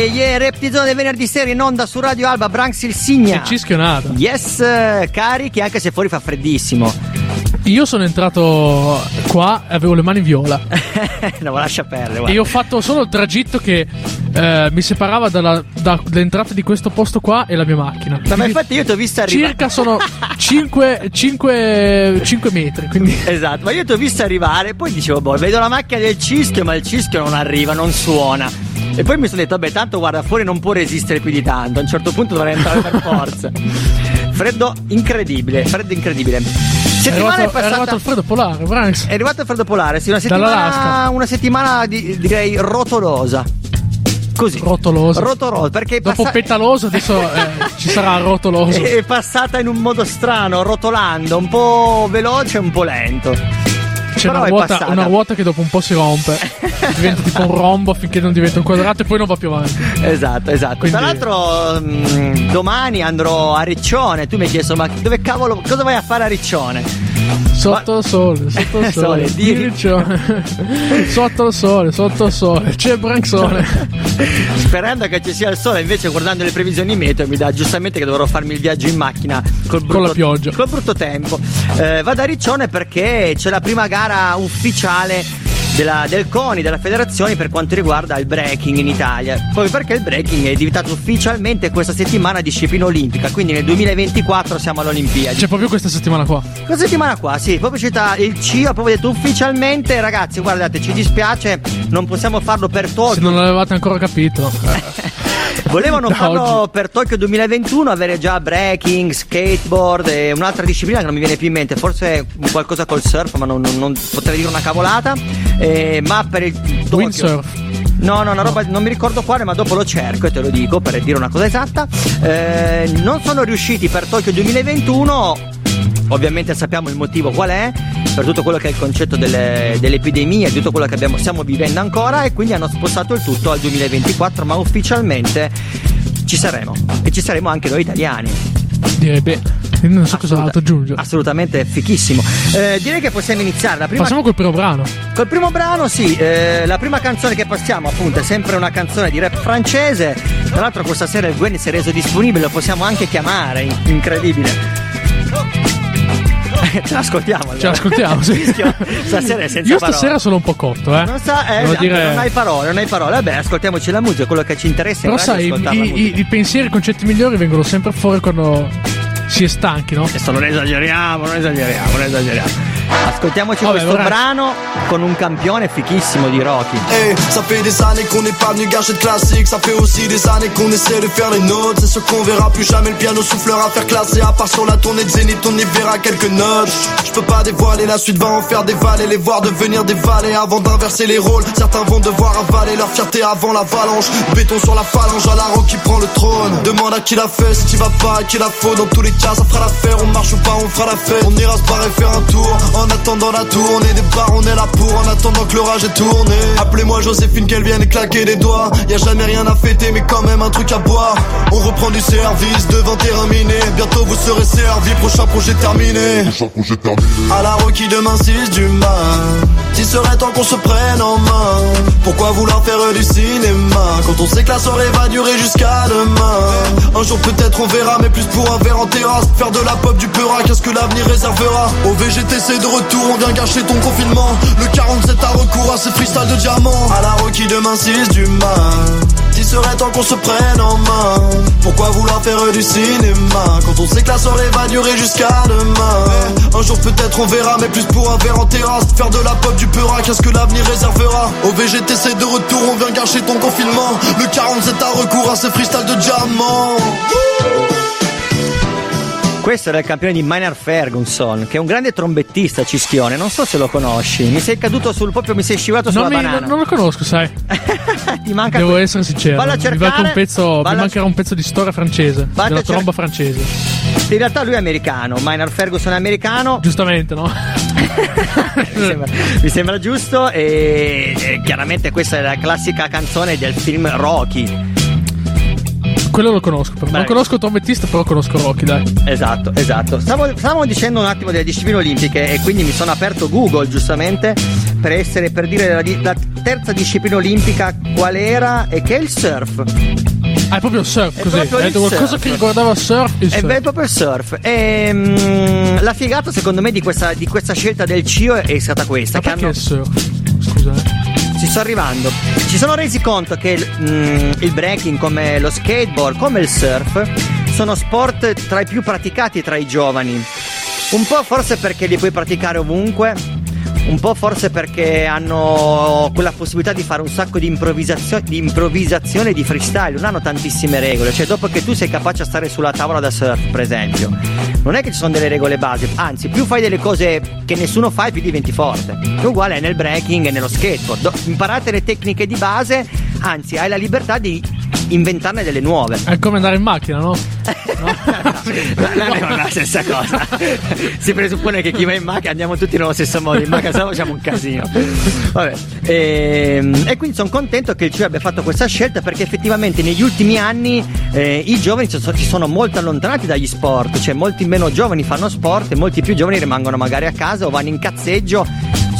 Yeah, yeah, Reptizone del venerdì sera in onda su Radio Alba, Branx il Signa. Che cischionata. Yes, eh, carichi anche se fuori fa freddissimo. Io sono entrato qua e avevo le mani viola. no, lascia perdere. guarda. E io ho fatto solo il tragitto che eh, mi separava dalla, da- dall'entrata di questo posto qua e la mia macchina. Ma infatti io ti ho visto arrivare. circa sono 5, 5, 5 metri. Quindi Esatto, ma io ti ho visto arrivare, poi dicevo, boh, vedo la macchina del cischio, ma il cischio non arriva, non suona. E poi mi sono detto, vabbè, tanto guarda, fuori non può resistere più di tanto, a un certo punto dovrei entrare per forza. Freddo incredibile, freddo incredibile. è Settimana arrivato, è è passata... arrivato il freddo polare, Branks. È arrivato il freddo polare, sì, una settimana, una settimana di- direi rotolosa. Così. Rotolosa. Rotolosa, perché è Dopo passa- petaloso adesso eh, ci sarà rotoloso. è passata in un modo strano, rotolando, un po' veloce e un po' lento. C'è Però una ruota, una ruota che dopo un po' si rompe. diventa tipo un rombo finché non diventa un quadrato e poi non va più avanti. Esatto, esatto. Quindi- Tra l'altro, mh, domani andrò a Riccione. Tu mi hai chiesto, ma dove cavolo, cosa vai a fare a Riccione? Sotto il sole, sotto il Sole, sole, di- Diriccione. sotto il sole, sotto il sole, c'è Branksone. Sperando che ci sia il sole, invece, guardando le previsioni meteo, mi dà giustamente che dovrò farmi il viaggio in macchina col brutto, la pioggia. Col brutto tempo. Eh, vado a Riccione perché c'è la prima gara ufficiale. Della- del CONI, della federazione per quanto riguarda il breaking in Italia. Poi perché il breaking è diventato ufficialmente questa settimana disciplina olimpica, quindi nel 2024 siamo alle Olimpiadi. C'è proprio questa settimana qua. Questa settimana qua, sì, proprio città il CIO ha proprio detto ufficialmente, ragazzi, guardate, ci dispiace, non possiamo farlo per Se Tokyo. non l'avevate ancora capito. Volevano Da farlo oggi. per Tokyo 2021, avere già breaking, skateboard e un'altra disciplina che non mi viene più in mente, forse qualcosa col surf, ma non, non- non- potrei dire una cavolata. Eh, ma per il Tokyo. Windsurf. No, no, una roba, non mi ricordo quale, ma dopo lo cerco e te lo dico per dire una cosa esatta. Eh, non sono riusciti per Tokyo 2021. Ovviamente sappiamo il motivo qual è, per tutto quello che è il concetto delle, dell'epidemia, di tutto quello che abbiamo- stiamo vivendo ancora e quindi hanno spostato il tutto al 2024, ma ufficialmente ci saremo e ci saremo anche noi italiani. Direi bene. Non so cosa Assoluta- altro aggiungere. Assolutamente fichissimo. Eh, direi che possiamo iniziare. La prima Passiamo col primo brano. Col primo brano, sì, eh, la prima canzone che passiamo, appunto, è sempre una canzone di rap francese. Tra l'altro, questa sera il Gwen si è reso disponibile, lo possiamo anche chiamare, in- incredibile. Ce l'ascoltiamo. allora. Ce l'ascoltiamo, sì. Fischio, stasera è senza Io parole. stasera sono un po' cotto, eh. Non sa, eh, esatto, dire- non hai parole, non hai parole. Vabbè, ascoltiamoci la musica, quello che ci interessa. Però sai, i, i- i pensieri, i concetti migliori vengono sempre fuori quando si è stanchi, no? Adesso non esageriamo, non esageriamo, non esageriamo. Ascoltiamoci Vabbè, questo ora- brano con un campione fichissimo di Rocky. Hey, ça fait des années qu'on n'est pas venu gâcher de classique Ça fait aussi des années qu'on essaie de faire les notes C'est sûr qu'on verra plus jamais le piano souffleur à faire classer À part sur la tournée de Zénith on y verra quelques notes Je peux pas dévoiler la suite va en faire des valets Les voir devenir des valets avant d'inverser les rôles. Certains vont devoir avaler leur fierté avant l'avalanche. Béton sur la phalange à la roue qui prend le trône. Demande à qui l'a fait si tu vas pas à qui la faut Dans tous les cas ça fera l'affaire On marche ou pas on fera la fête On ira se barrer faire un tour En attendant la tournée des bars on est là pour En attendant que l'orage est tourné. Appelez-moi Joséphine qu'elle vienne claquer des doigts. Y a jamais rien à fêter mais quand même un truc à boire. On reprend du service devant terrain miné. Bientôt vous serez servi Prochain projet terminé. À la Rocky demain 6 du mat. Il serait temps qu'on se prenne en main. Pourquoi vouloir faire du cinéma Quand on sait que la soirée va durer jusqu'à demain? Un jour peut-être on verra mais plus pour un verre en terrasse. Faire de la pop du peura qu'est-ce que l'avenir réservera. Au VGTC de retour on vient gâcher ton confinement. Le 47 a recours à ce freestyle de diamant. À la Rocky demain 6 du mat il serait temps qu'on se prenne en main? Pourquoi vouloir faire du cinéma Quand on sait que la soirée va durer jusqu'à demain? Un jour peut-être on verra mais plus pour un verre en terrasse. Faire de la pop du peura qu'est-ce que l'avenir réservera? Au VGTC de retour on vient gâcher ton confinement. Le 47 a recours à ce freestyle de diamant Questo era il campione di Minor Ferguson, che è un grande trombettista cischione. Non so se lo conosci. Mi sei caduto sul proprio, mi sei scivolato sulla Non, mi- banana. non- lo conosco, sai. Ti manca Devo que- essere sincero. Valla a mi, cercare. manca un pezzo, mi mancherà un pezzo di storia francese. Valla della cer- tromba francese. In realtà lui è americano. Minor Ferguson è americano. Giustamente, no? mi, sembra, mi sembra giusto. E, e chiaramente questa è la classica canzone del film Rocky. Quello lo conosco. Però. Non Beh. conosco il trombettista, però conosco Rocky, dai. Esatto, esatto. Stavo, stavamo dicendo un attimo delle discipline olimpiche e quindi mi sono aperto Google giustamente per essere per dire la, la terza disciplina olimpica qual era e che è il surf. Ah, è proprio il surf, È così. proprio il detto qualcosa surf. che riguardava il surf. Il È surf. beh, proprio il surf. E, mm, la figata, secondo me, di questa, di questa scelta del CIO è stata questa. Ma Che hanno, il surf? Scusa. Ci sto arrivando. Ci sono resi conto che mm, il breaking, come lo skateboard, come il surf, sono sport tra i più praticati tra i giovani. Un po' forse perché li puoi praticare ovunque. Un po' forse perché hanno quella possibilità di fare un sacco di improvvisazio- di improvvisazione e di freestyle, non hanno tantissime regole, cioè dopo che tu sei capace a stare sulla tavola da surf, per esempio, non è che ci sono delle regole base, anzi, più fai delle cose che nessuno fa, più diventi forte. È uguale nel breaking e nello skateboard. Imparate le tecniche di base, anzi, hai la libertà di inventarne delle nuove. È come andare in macchina, no? non è la stessa cosa. Si presuppone che chi va in macchina andiamo tutti nello stesso modo, in macchina se no facciamo un casino. Vabbè. Ehm, E, quindi sono contento che il CIO abbia fatto questa scelta perché effettivamente negli ultimi anni eh, i giovani si sono molto allontanati dagli sport, cioè molti meno giovani fanno sport e molti più giovani rimangono magari a casa o vanno in cazzeggio.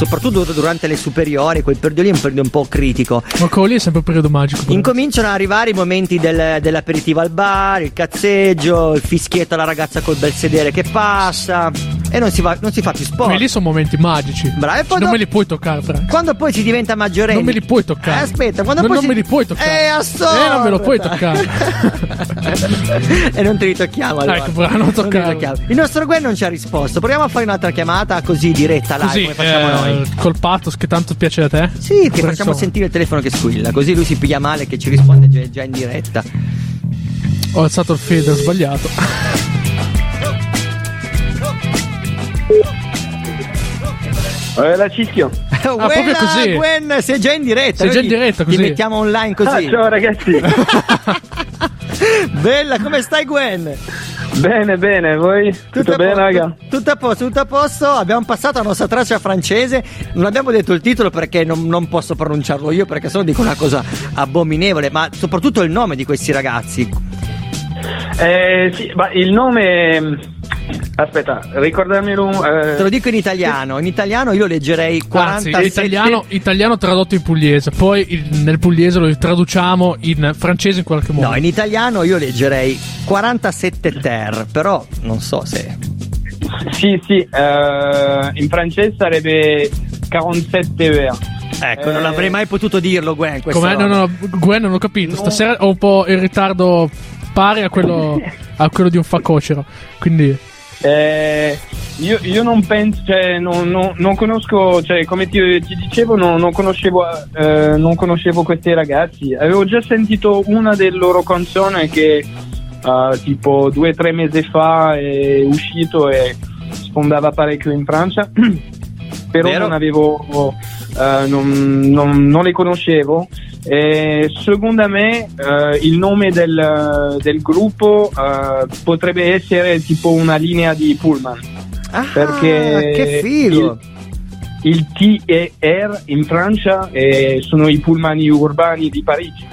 Soprattutto durante le superiori, quel periodo lì è un periodo un po' critico. Ma quello lì è sempre un periodo magico. però. Incominciano ad arrivare i momenti del- dell'aperitivo al bar, il cazzeggio, il fischietto alla ragazza col bel sedere che passa e non si, va- non si fa più sport. Quelli sono momenti magici. Bravo, poi non me li puoi toccare, Frank. Quando poi si diventa maggiorenni Non me li puoi toccare. Eh, aspetta, quando non, poi non si- me li puoi toccare. Eh, assorta. Eh, non me lo puoi toccare. e non te li tocchiamo allora. Ecco, bravo, non tocchiamo. Il nostro Gwen non ci ha risposto. Proviamo a fare un'altra chiamata così diretta live Così, come facciamo eh, noi. col pathos che tanto piace a te. Sì, che facciamo insomma, sentire il telefono che squilla, così lui si piglia male che ci risponde già, in diretta. Ho alzato il feeder sbagliato. Eh, la Cischio. Ah, proprio così. Gwen, sei già in diretta. Sei già in ti- diretta, Ti così. mettiamo online Ah, così. ciao ragazzi. Bella, come stai Gwen? bene, bene, voi? Tutto, a bene, posto? raga? Tutto a posto, tutto a posto. Abbiamo passato la nostra traccia francese. Non abbiamo detto il titolo perché non, non posso pronunciarlo io, perché sennò dico una cosa abominevole. Ma soprattutto il nome di questi ragazzi. Eh, sì, ma il nome... Aspetta, ricordamelo. eh, Te lo dico in italiano. In italiano io leggerei Anzi, 47 italiano, italiano tradotto in pugliese. Poi il- nel pugliese lo traduciamo in francese in qualche modo. No, in italiano io leggerei 47 ter, però non so se. Sì, sì, eh, in francese sarebbe 47 heures. Ecco, non Eh, avrei mai potuto dirlo, Gwen. Com'è? No, no, Gwen non ho capito. No. Stasera ho un po' il ritardo pari a quello, a quello di un facocero. Quindi, Eh, io, io non penso, cioè, non, non- non conosco, cioè, come ti, ti dicevo, non, non conoscevo, eh, non conoscevo questi ragazzi. Avevo già sentito una delle loro canzoni che eh, tipo due o tre mesi fa è uscito e sfondava parecchio in Francia. Però Vero? non avevo, non, non- non le conoscevo. E secondo me eh, il nome del, del gruppo eh, potrebbe essere tipo una linea di Pullman. Ah, perché che figo! Il TER in Francia eh, sono i pullmani urbani di Parigi.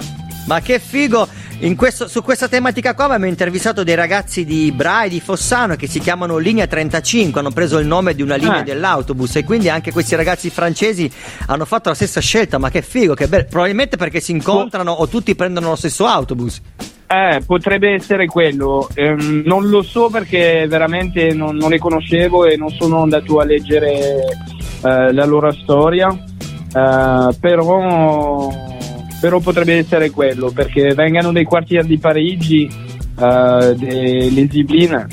Ma che figo! In questo- su questa tematica qua abbiamo intervistato dei ragazzi di Bra e di Fossano che si chiamano Linea 35, hanno preso il nome di una linea Ah. dell'autobus e quindi anche questi ragazzi francesi hanno fatto la stessa scelta, ma che figo, che bello! Probabilmente perché si incontrano o tutti prendono lo stesso autobus. Eh, potrebbe essere quello. Ehm, non lo so perché veramente non, non le conoscevo e non sono andato a leggere eh, la loro storia. Eh, però, però potrebbe essere quello perché vengano dai quartieri di Parigi, eh, delle Zibline.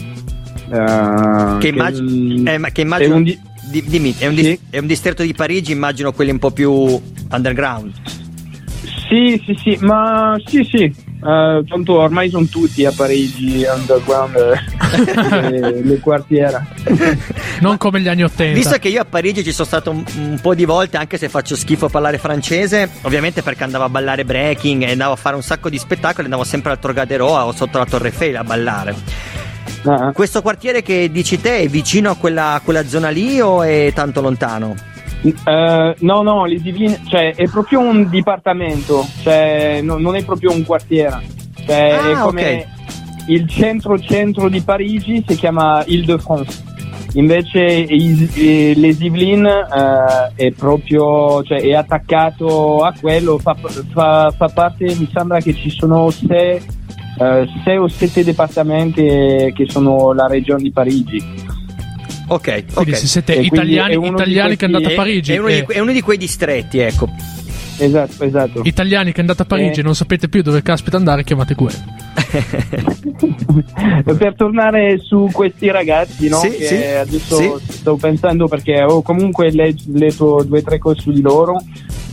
eh, Che, immag- mm, eh, che è immagino. un di- di- dimmi, è un, Sì. dis- è un distretto di Parigi, immagino quelli un po' più underground. Sì, sì, sì, ma sì, sì. Eh, tanto ormai sono tutti a Parigi underground eh, le, le quartiere. non come gli anni Ottanta. Visto che io a Parigi ci sono stato un, un po' di volte, anche se faccio schifo a parlare francese, ovviamente perché andavo a ballare breaking e andavo a fare un sacco di spettacoli, andavo sempre al Trocadero o sotto la Torre Eiffel a ballare. Ah. Questo quartiere che dici te è vicino a quella, a quella zona lì o è tanto lontano? Eh, no, no, le Divine, cioè è proprio un dipartimento, cioè no- non è proprio un quartiere, cioè Ah, è come ok. il centro-centro di Parigi si chiama Ile-de-France. Invece i- l'Esivlin eh, è proprio cioè, è attaccato a quello, fa, fa- fa parte, mi sembra che ci sono sei, eh, sei o sette dipartimenti che sono la regione di Parigi. Ok, Quindi se siete E italiani, italiani che questi- andate a È- Parigi è, uno e- di, è uno di quei distretti, ecco. Esatto, esatto. italiani che andate a Parigi Eh. e non sapete più dove caspita andare, chiamate quello. per tornare su questi ragazzi, no? Sì, che sì, adesso sì. sto pensando perché ho comunque le- letto due o tre cose su di loro.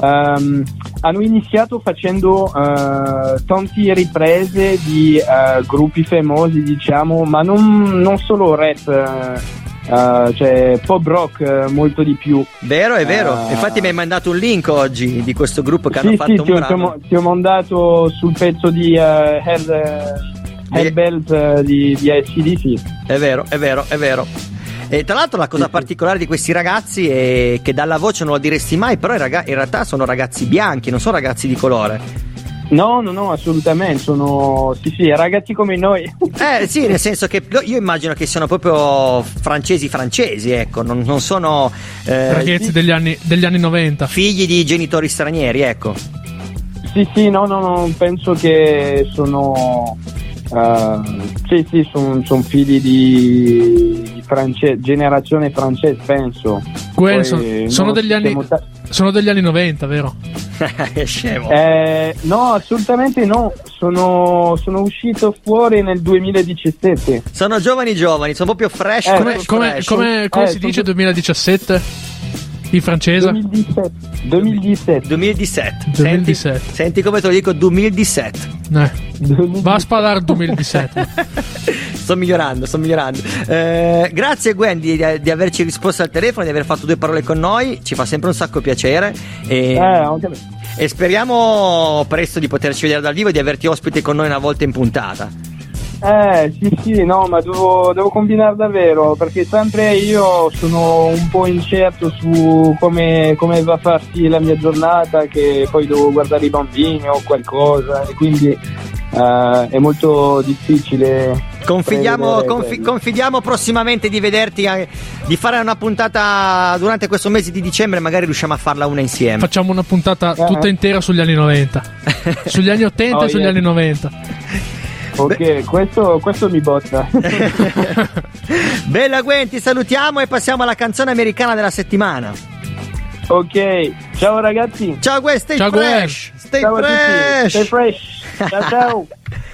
Ehm, hanno iniziato facendo eh, tante riprese di eh, gruppi famosi, diciamo, ma non, non solo rap. eh, eh, cioè pop rock eh, molto di più Vero, è vero. Ah. Infatti mi hai mandato un link oggi di questo gruppo che hanno sì, fatto sì, un ti ho, ti brano. ho- ti ho mandato sul pezzo di uh, Hell, Hellbelt eh, di, di ACDC È vero, è vero, è vero. E tra l'altro la cosa particolare di questi ragazzi è che dalla voce non lo diresti mai, però i raga- in realtà sono ragazzi bianchi, non sono ragazzi di colore. No, no, no, assolutamente, sono sì, sì, ragazzi come noi. Eh sì, nel senso che io immagino che siano proprio francesi francesi, ecco, non, non sono eh, Ragazzi degli anni, degli anni 90. figli di genitori stranieri, ecco. sì, sì, no, no, no, penso che sono eh, sì, sì, sono figli di, france- generazione francese, penso. Poi, sono, no, sono degli anni, ta- sono degli anni 90, vero? è scemo. Eh, no, assolutamente no. Sono, sono uscito fuori nel 2017. Sono giovani giovani, sono proprio fresh. Eh, Come, fresh, come- come- come Eh, si dice 2017? In francese? 2017. 2017. 2017. 2017. Senti, senti come te lo dico, 2017. Eh, 2017. va a sparare il 2017. sto migliorando, sto migliorando. Eh, grazie Gwen di, di averci risposto al telefono, di aver fatto due parole con noi, ci fa sempre un sacco piacere e, Eh, e speriamo presto di poterci vedere dal vivo e di averti ospite con noi una volta in puntata. Eh, sì, sì, no, ma devo, devo combinare davvero perché sempre io sono un po' incerto su come, come va a farsi la mia giornata, che poi devo guardare i bambini o qualcosa e quindi eh, è molto difficile. Confidiamo, confi- confidiamo prossimamente di vederti, eh, di fare una puntata durante questo mese di dicembre, magari riusciamo a farla una insieme. Facciamo una puntata Eh. tutta intera sugli anni 90. Sugli anni 80 Oh, e sugli yeah. anni 90. Ok, questo, questo mi botta. Bella Gwen, ti salutiamo e passiamo alla canzone americana della settimana. ok, ciao ragazzi. Ciao Gwen, stay Ciao, Gwen. fresh. Stay ciao fresh. Stay fresh. Ciao ciao.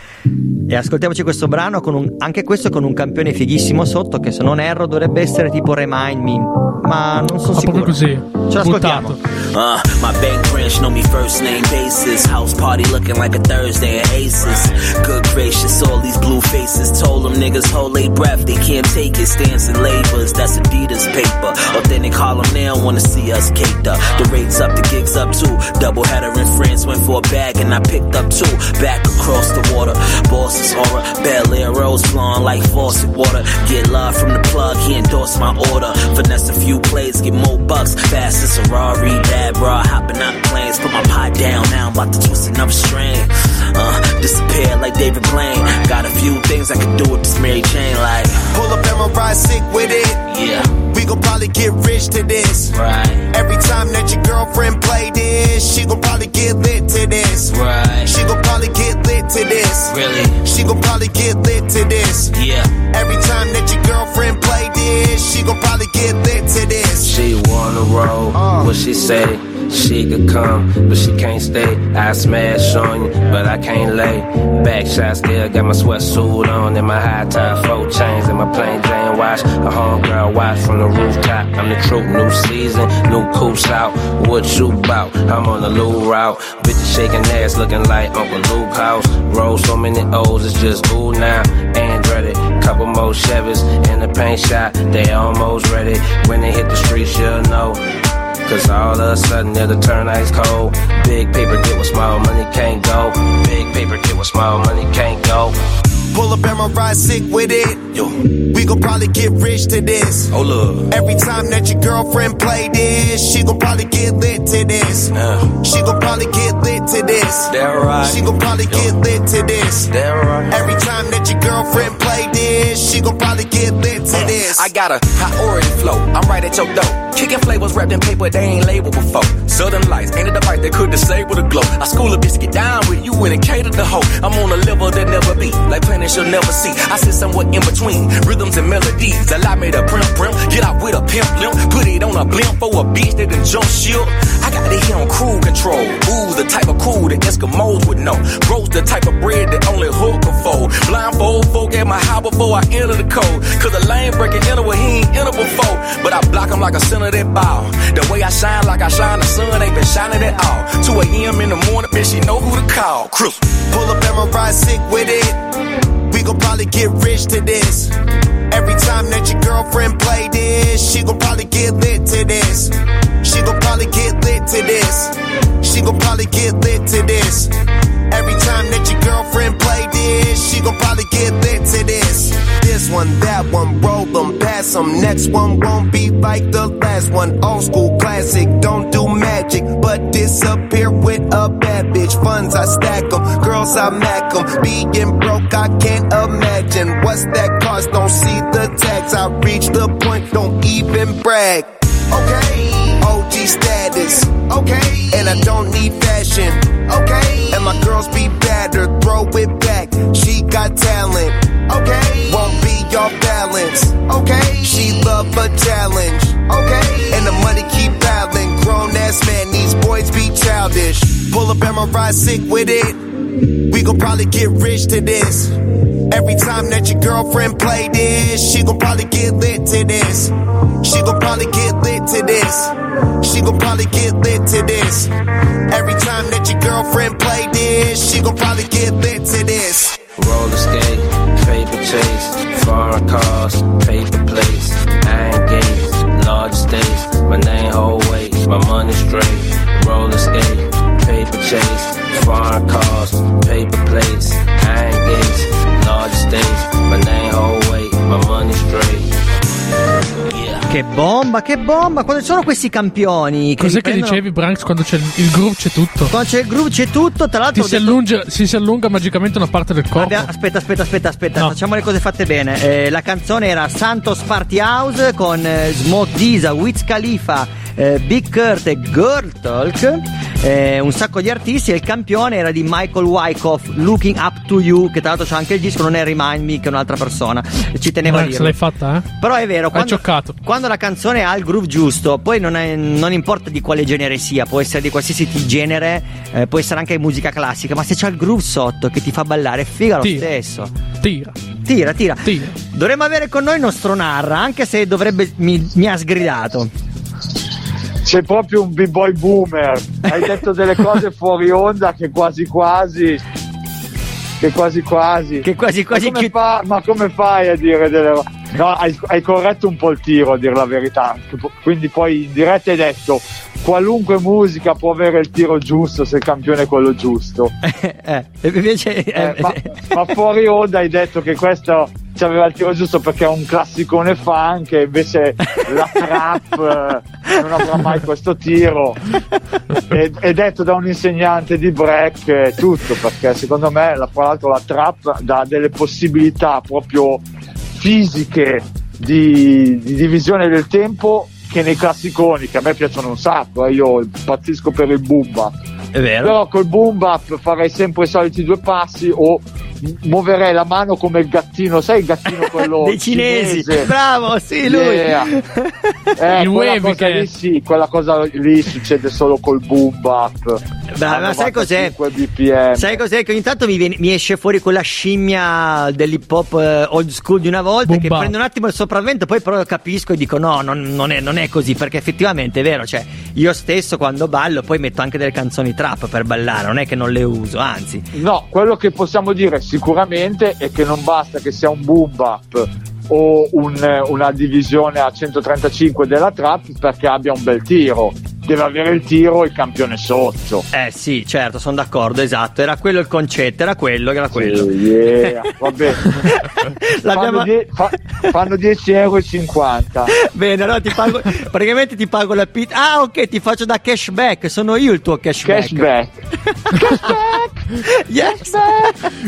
E ascoltiamoci questo brano con un, anche questo con un campione fighissimo sotto che se non erro dovrebbe essere tipo Remind Me, ma non sono Ma sicuro. proprio così. Ce l'ascoltiamo. Buttato. Uh, my bank branch know me first name basis. House party looking like a Thursday at Aces. Good gracious, all these blue faces. Told them niggas hold their breath, they can't take it. Stands and labors, that's Adidas paper. Authentic Harlem now wanna see us caked up. The rates up, the gigs up too. Double header and friends went for a bag and I picked up two. Back across the water, boss is horror. Bel Air rose flowing like faucet water. Get love from the plug, he endorsed my order. Finesse a few plays, get more bucks. Fast as Ferrari, bad bra, hopping out planes. Put my pipe down, now I'm about to twist another string. Uh, disappear like David Blaine. Got a few things I could do with this Mary Jane, like, Pull up and ride sick with it. yeah, gon' probably get rich to this. right, Every time that your girlfriend play this, she gon' probably get lit to this. right. She gon' probably get lit to this. Really? She gon' probably get lit to this. Yeah. Every time that your girlfriend play this, she gon' probably get lit to this. She wanna roll, uh. what she say? She could come, but she can't stay. I smash on you, but I can't lay. Back shot still got my sweatsuit on and my high top, four chains and my plain Jane watch. A homegirl watch from the rooftop. I'm the truth, new season, new coops out. What you bout? I'm on the low route. Bitches shaking ass, looking like Uncle Luke House. Roll so many O's, it's just ooh now. And Andretti, couple more Chevys in the paint shop. They almost ready. When they hit the streets, you'll know. Cause all of a sudden it'll turn ice cold. Big paper get with small money can't go. Big paper get with small money can't go. Pull up and ride sick with it. Yo. We gon' probably get rich to this. Oh, look. Every time that your girlfriend play this, she gon' probably get lit to this. Yeah. She gon' probably get lit to this. That right. She gon' probably get lit to this. That right. Every time that your girlfriend play this, she gon' probably get lit to mm. this. I got a priority flow. I'm right at your door. Kicking flavors wrapped in paper they ain't labeled before. Southern lights ain't a device that could disable the glow. I school a biscuit down with you and it cater the hoe. I'm on a level that never be, like planets you'll never see. I sit somewhere in between rhythms and melodies. Allow me to prim prim, get out with a pimp limp, put it on a blimp for a bitch that done jump shield. Got it here on cruise control. Ooh, the type of cool that Eskimos would know. Roast the type of bread that only hook can fold. Blindfold folk at my house before I enter the code. Cause the lane breaking enter where he ain't enter before. But I block him like a center that ball. The way I shine like I shine, the sun ain't been shining at all. 2 a.m. in the morning, bitch, she know who to call. Cruise. Pull up and ride sick with it. We gon' probably get rich to this. Every time that your girlfriend play this, she gon' probably get lit to this. She gon' probably get lit to this. She gon' probably get lit to this. Every time that your girlfriend play this, she gon' probably get lit to this. This one, that one, roll them, pass them. Next one won't be like the last one. Old school classic, don't do magic, but disappear with a bad bitch. Funds, I stack them, girls, I mac them. Being broke, I can't imagine. What's that cost? Don't see the tax. I reach the point, don't even brag. Okay, OG status. Okay, and I don't need fashion. Okay, my girls be better, throw it back. She got talent. Okay, won't be your balance. Okay, she love a challenge. Okay, and the money keep piling. Grown man, these boys be childish. Pull up and my ride sick with it. We gon' probably get rich to this. Every time that your girlfriend play this, she gon' probably get lit to this. She gon' probably get lit to this. She gon' probably get lit to this. Every time that your girlfriend play this, she gon' probably get lit to this. Roller skate, paper chase, foreign cars, paper plates. I ain't gay, large states, my name whole weight, my money straight. Roller skate, paper chase, foreign cars, paper plates. I ain't gay, large states, my name whole weight, my money straight. Che bomba, che bomba! Quando ci sono questi campioni che Cos'è che riprendono- dicevi, Branks, quando c'è il, il groove c'è tutto? Quando c'è il groove c'è tutto, tra l'altro ho si, detto- allunga, si, si allunga magicamente una parte del corpo. Abbia- aspetta, aspetta, aspetta, aspetta, No. facciamo le cose fatte bene. Eh, la canzone era Santos Party House con eh, Smoke Disa, Wiz Khalifa, eh, Big Kurt e Girl Talk. eh, un sacco di artisti e il campione era di Michael Wyckoff, Looking Up to You, che tra l'altro c'ha anche il disco, non è Remind Me, che è un'altra persona. Ci tenevo a Branks, dirlo. l'hai fatta, eh? Però è vero, quando, cioccato. quando la canzone ha il groove giusto, poi non, è- non importa di quale genere sia, può essere di qualsiasi genere, eh, può essere anche musica classica, ma se c'ha il groove sotto che ti fa ballare, figa lo Tira. stesso. Tira, Tira, tira. tira. Dovremmo avere con noi il nostro Narra, anche se dovrebbe. mi, mi ha sgridato. Sei proprio un b-boy boomer. Hai detto delle cose fuori onda che quasi quasi. Che quasi quasi. Che quasi quasi ma, come chi- fa- ma come fai a dire delle cose? No, hai, hai corretto un po' il tiro a dire la verità. Quindi poi in diretta hai detto qualunque musica può avere il tiro giusto se il campione è quello giusto. eh, e invece. Eh, eh, ma, ma fuori onda hai detto che questo ci aveva il tiro giusto perché è un classicone funk e invece la trap eh, non avrà mai questo tiro è, è detto da un insegnante di break e tutto perché secondo me la, tra l'altro la trap dà delle possibilità proprio fisiche di, di divisione del tempo che nei classiconi che a me piacciono un sacco eh, io impazzisco per il boom bap però col boom bap farei sempre i soliti due passi o muoverei la mano come il gattino, sai il gattino quello Dei cinesi. cinese? Bravo, sì, lui. Yeah. Eh, Il quella cosa che- lì sì, quella cosa lì succede solo col boom bap. Bravo, ma sai cos'è? 95 bpm. Sai cos'è? Che ogni tanto mi, viene- mi esce fuori quella scimmia dell'hip hop eh, old school di una volta Boom che bap. prende un attimo il sopravvento, poi però capisco e dico no, non, non è, non è così, perché effettivamente è vero, cioè io stesso quando ballo poi metto anche delle canzoni trap per ballare, non è che non le uso, anzi. No, quello che possiamo dire sicuramente è che non basta che sia un boom bap o un- una divisione a 135 della trap perché abbia un bel tiro. Deve avere il tiro il campione sotto. Eh sì, certo, sono d'accordo, esatto. Era quello il concetto, era quello, era quello. Sì, yeah, vabbè. Fanno, die- fa- fanno 10,50 euro. Bene, allora ti pago, praticamente ti pago la pizza. Ah, ok, ti faccio da cashback, sono io il tuo cashback. Cashback. Yes.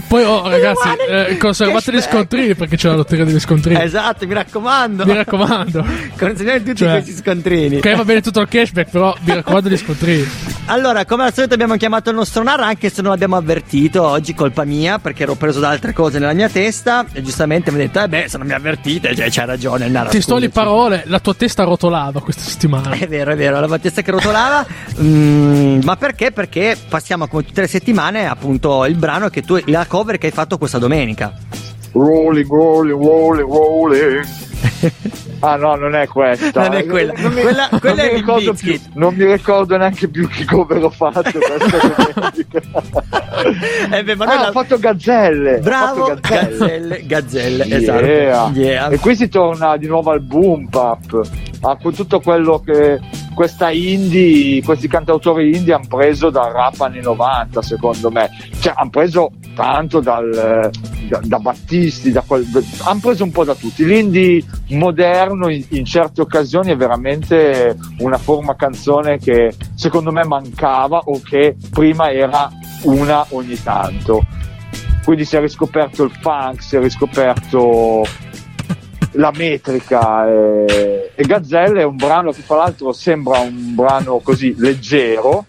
Poi, oh, ragazzi, eh, conservate gli Cashback. scontrini perché c'è la lotteria degli scontrini. Esatto, mi raccomando. Mi raccomando. Consigliamo tutti Cioè, questi scontrini. Ok, va bene tutto il cashback, però mi raccomando gli scontrini. Allora, come al solito abbiamo chiamato il nostro Nar, anche se non l'abbiamo avvertito, oggi colpa mia, perché ero preso da altre cose nella mia testa, e giustamente mi ha detto, eh beh, se non mi avvertite, cioè, c'ha ragione il Nar. Testuali scusaci. parole, la tua testa rotolava questa settimana. È vero, è vero, la mia testa che rotolava. Mm, ma perché? Perché passiamo come tutte le settimane, appunto, il brano che tu, la cover che hai fatto questa domenica. Rolling, rolling, rolling, rolling. Ah no, non è questa. Non è quella. Non mi, Quella- non quella mi è il ricordo più, non mi ricordo neanche più che cover ho fatto questa domenica. Eh beh, Ah, la- ho fatto gazzelle. Bravo, fatto gazzelle. gazzelle, gazzelle, Yeah. esatto. Yeah. E qui si torna di nuovo al boom pap, a con tutto quello che questa indie, questi cantautori indie hanno preso dal rap anni 90, secondo me. Cioè, hanno preso tanto dal, da, da Battisti, da quel, hanno preso un po' da tutti. L'indie moderno in, in certe occasioni è veramente una forma canzone che secondo me mancava o che prima era una ogni tanto quindi si è riscoperto il funk, si è riscoperto la metrica e, e Gazzelle è un brano che tra l'altro sembra un brano così leggero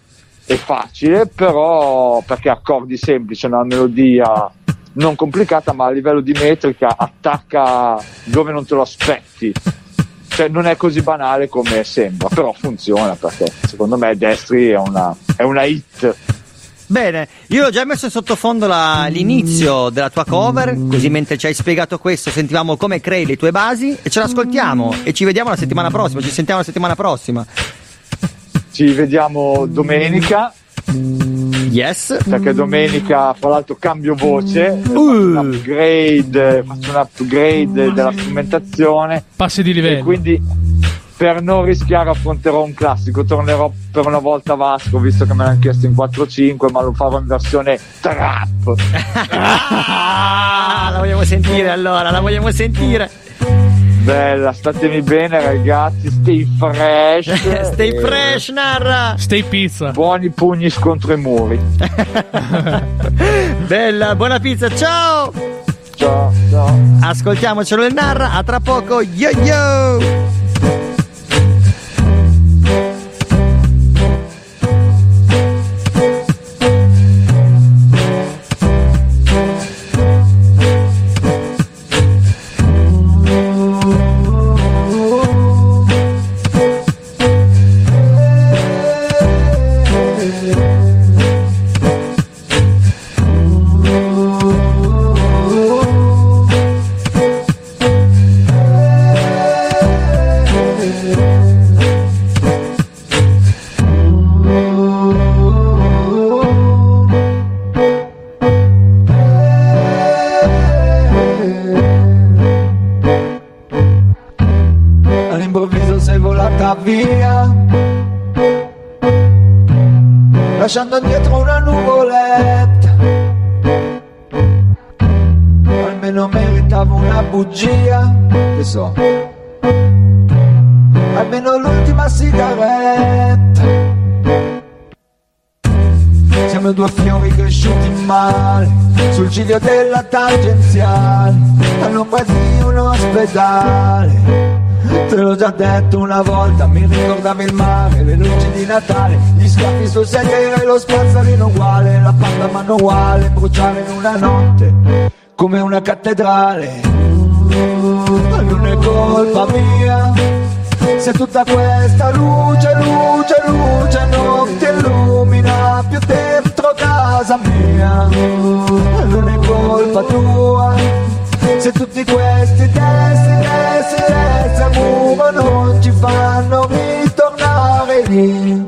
e facile, però perché accordi semplici, una melodia non complicata, ma a livello di metrica attacca dove non te lo aspetti. Cioè non è così banale come sembra, però funziona perché secondo me Destri è una, è una hit. Bene, io ho già messo in sottofondo la- l'inizio della tua cover, così mentre ci hai spiegato questo sentivamo come crei le tue basi e ce l'ascoltiamo e ci vediamo la settimana prossima, ci sentiamo la settimana prossima. Ci vediamo domenica. Yes. perché domenica fra l'altro cambio voce faccio un upgrade faccio un upgrade della strumentazione Passi di e livello. quindi per non rischiare affronterò un classico tornerò per una volta a Vasco visto che me l'hanno chiesto in 4-5 ma lo farò in versione trap Ah, la vogliamo sentire allora, la vogliamo sentire. Bella statemi bene ragazzi stay fresh Stay e fresh, Narra. Stay pizza. buoni pugni scontro i muri Bella, buona pizza, ciao. ciao ciao Ascoltiamocelo il Narra, a tra poco, yo yo. Sul ciglio della tangenziale. All'ombra di un ospedale. Te l'ho già detto una volta, mi ricordavi il mare, le luci di Natale, gli scaffi sul sedere e lo spazzolino uguale, la panda manuale, bruciare in una notte, come una cattedrale. Ma non è colpa mia, se tutta questa luce, luce, luce non ti illumina più dentro casa mia. Non è colpa tua, se tutti questi testi, testi, testi a muro non ci fanno ritornare lì,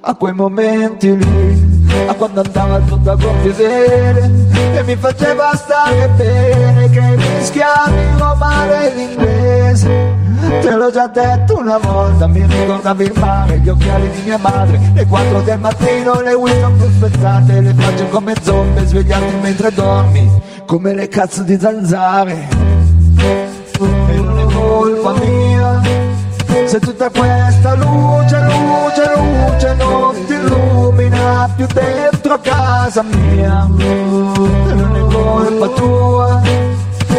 a quei momenti lì, a quando andava tutto a gonfie vele e mi faceva stare bene che mischiavi romano e l'inglese, te l'ho già detto una volta, mi ricordavi il mare, gli occhiali di mia madre, le 4 del mattino, le Wilson più spezzate, le facce come zombie svegliate mentre dormi, come le cazzo di zanzare. E non è colpa mia, se tutta questa luce, luce, luce non ti illumina più dentro casa mia. Non è colpa tua,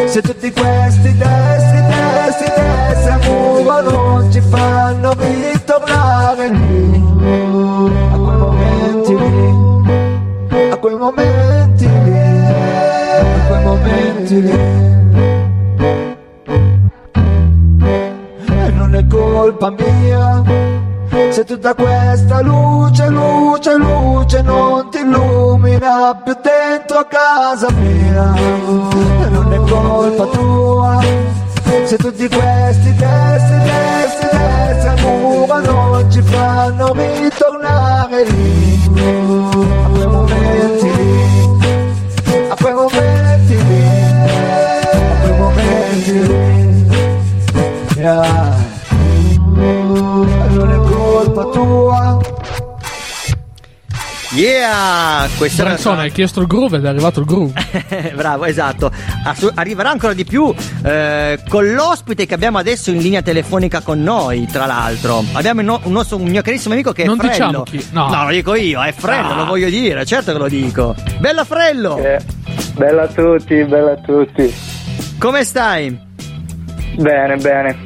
se tutti questi testi, testi, testi a muro non ci fanno ritornare lì, a quei momenti lì, a quei momenti lì, a quei momenti lì. Colpa mia se tutta questa luce, luce, luce non ti illumina più dentro casa mia. Non è colpa tua se tutti questi testi, testi, testi al non ci fanno ritornare lì. Yeah! Questa Branzone, hai chiesto il groove ed è arrivato il groove. Bravo, esatto. Assu- arriverà ancora di più eh, con l'ospite che abbiamo adesso in linea telefonica con noi, tra l'altro. Abbiamo no- un, nostro, un mio carissimo amico che è Non Frello. diciamo chi- no. lo dico io, è Frello, Ah. lo voglio dire, certo che lo dico. Bella Frello! Eh, bella a tutti, bella a tutti. Come stai? Bene, bene.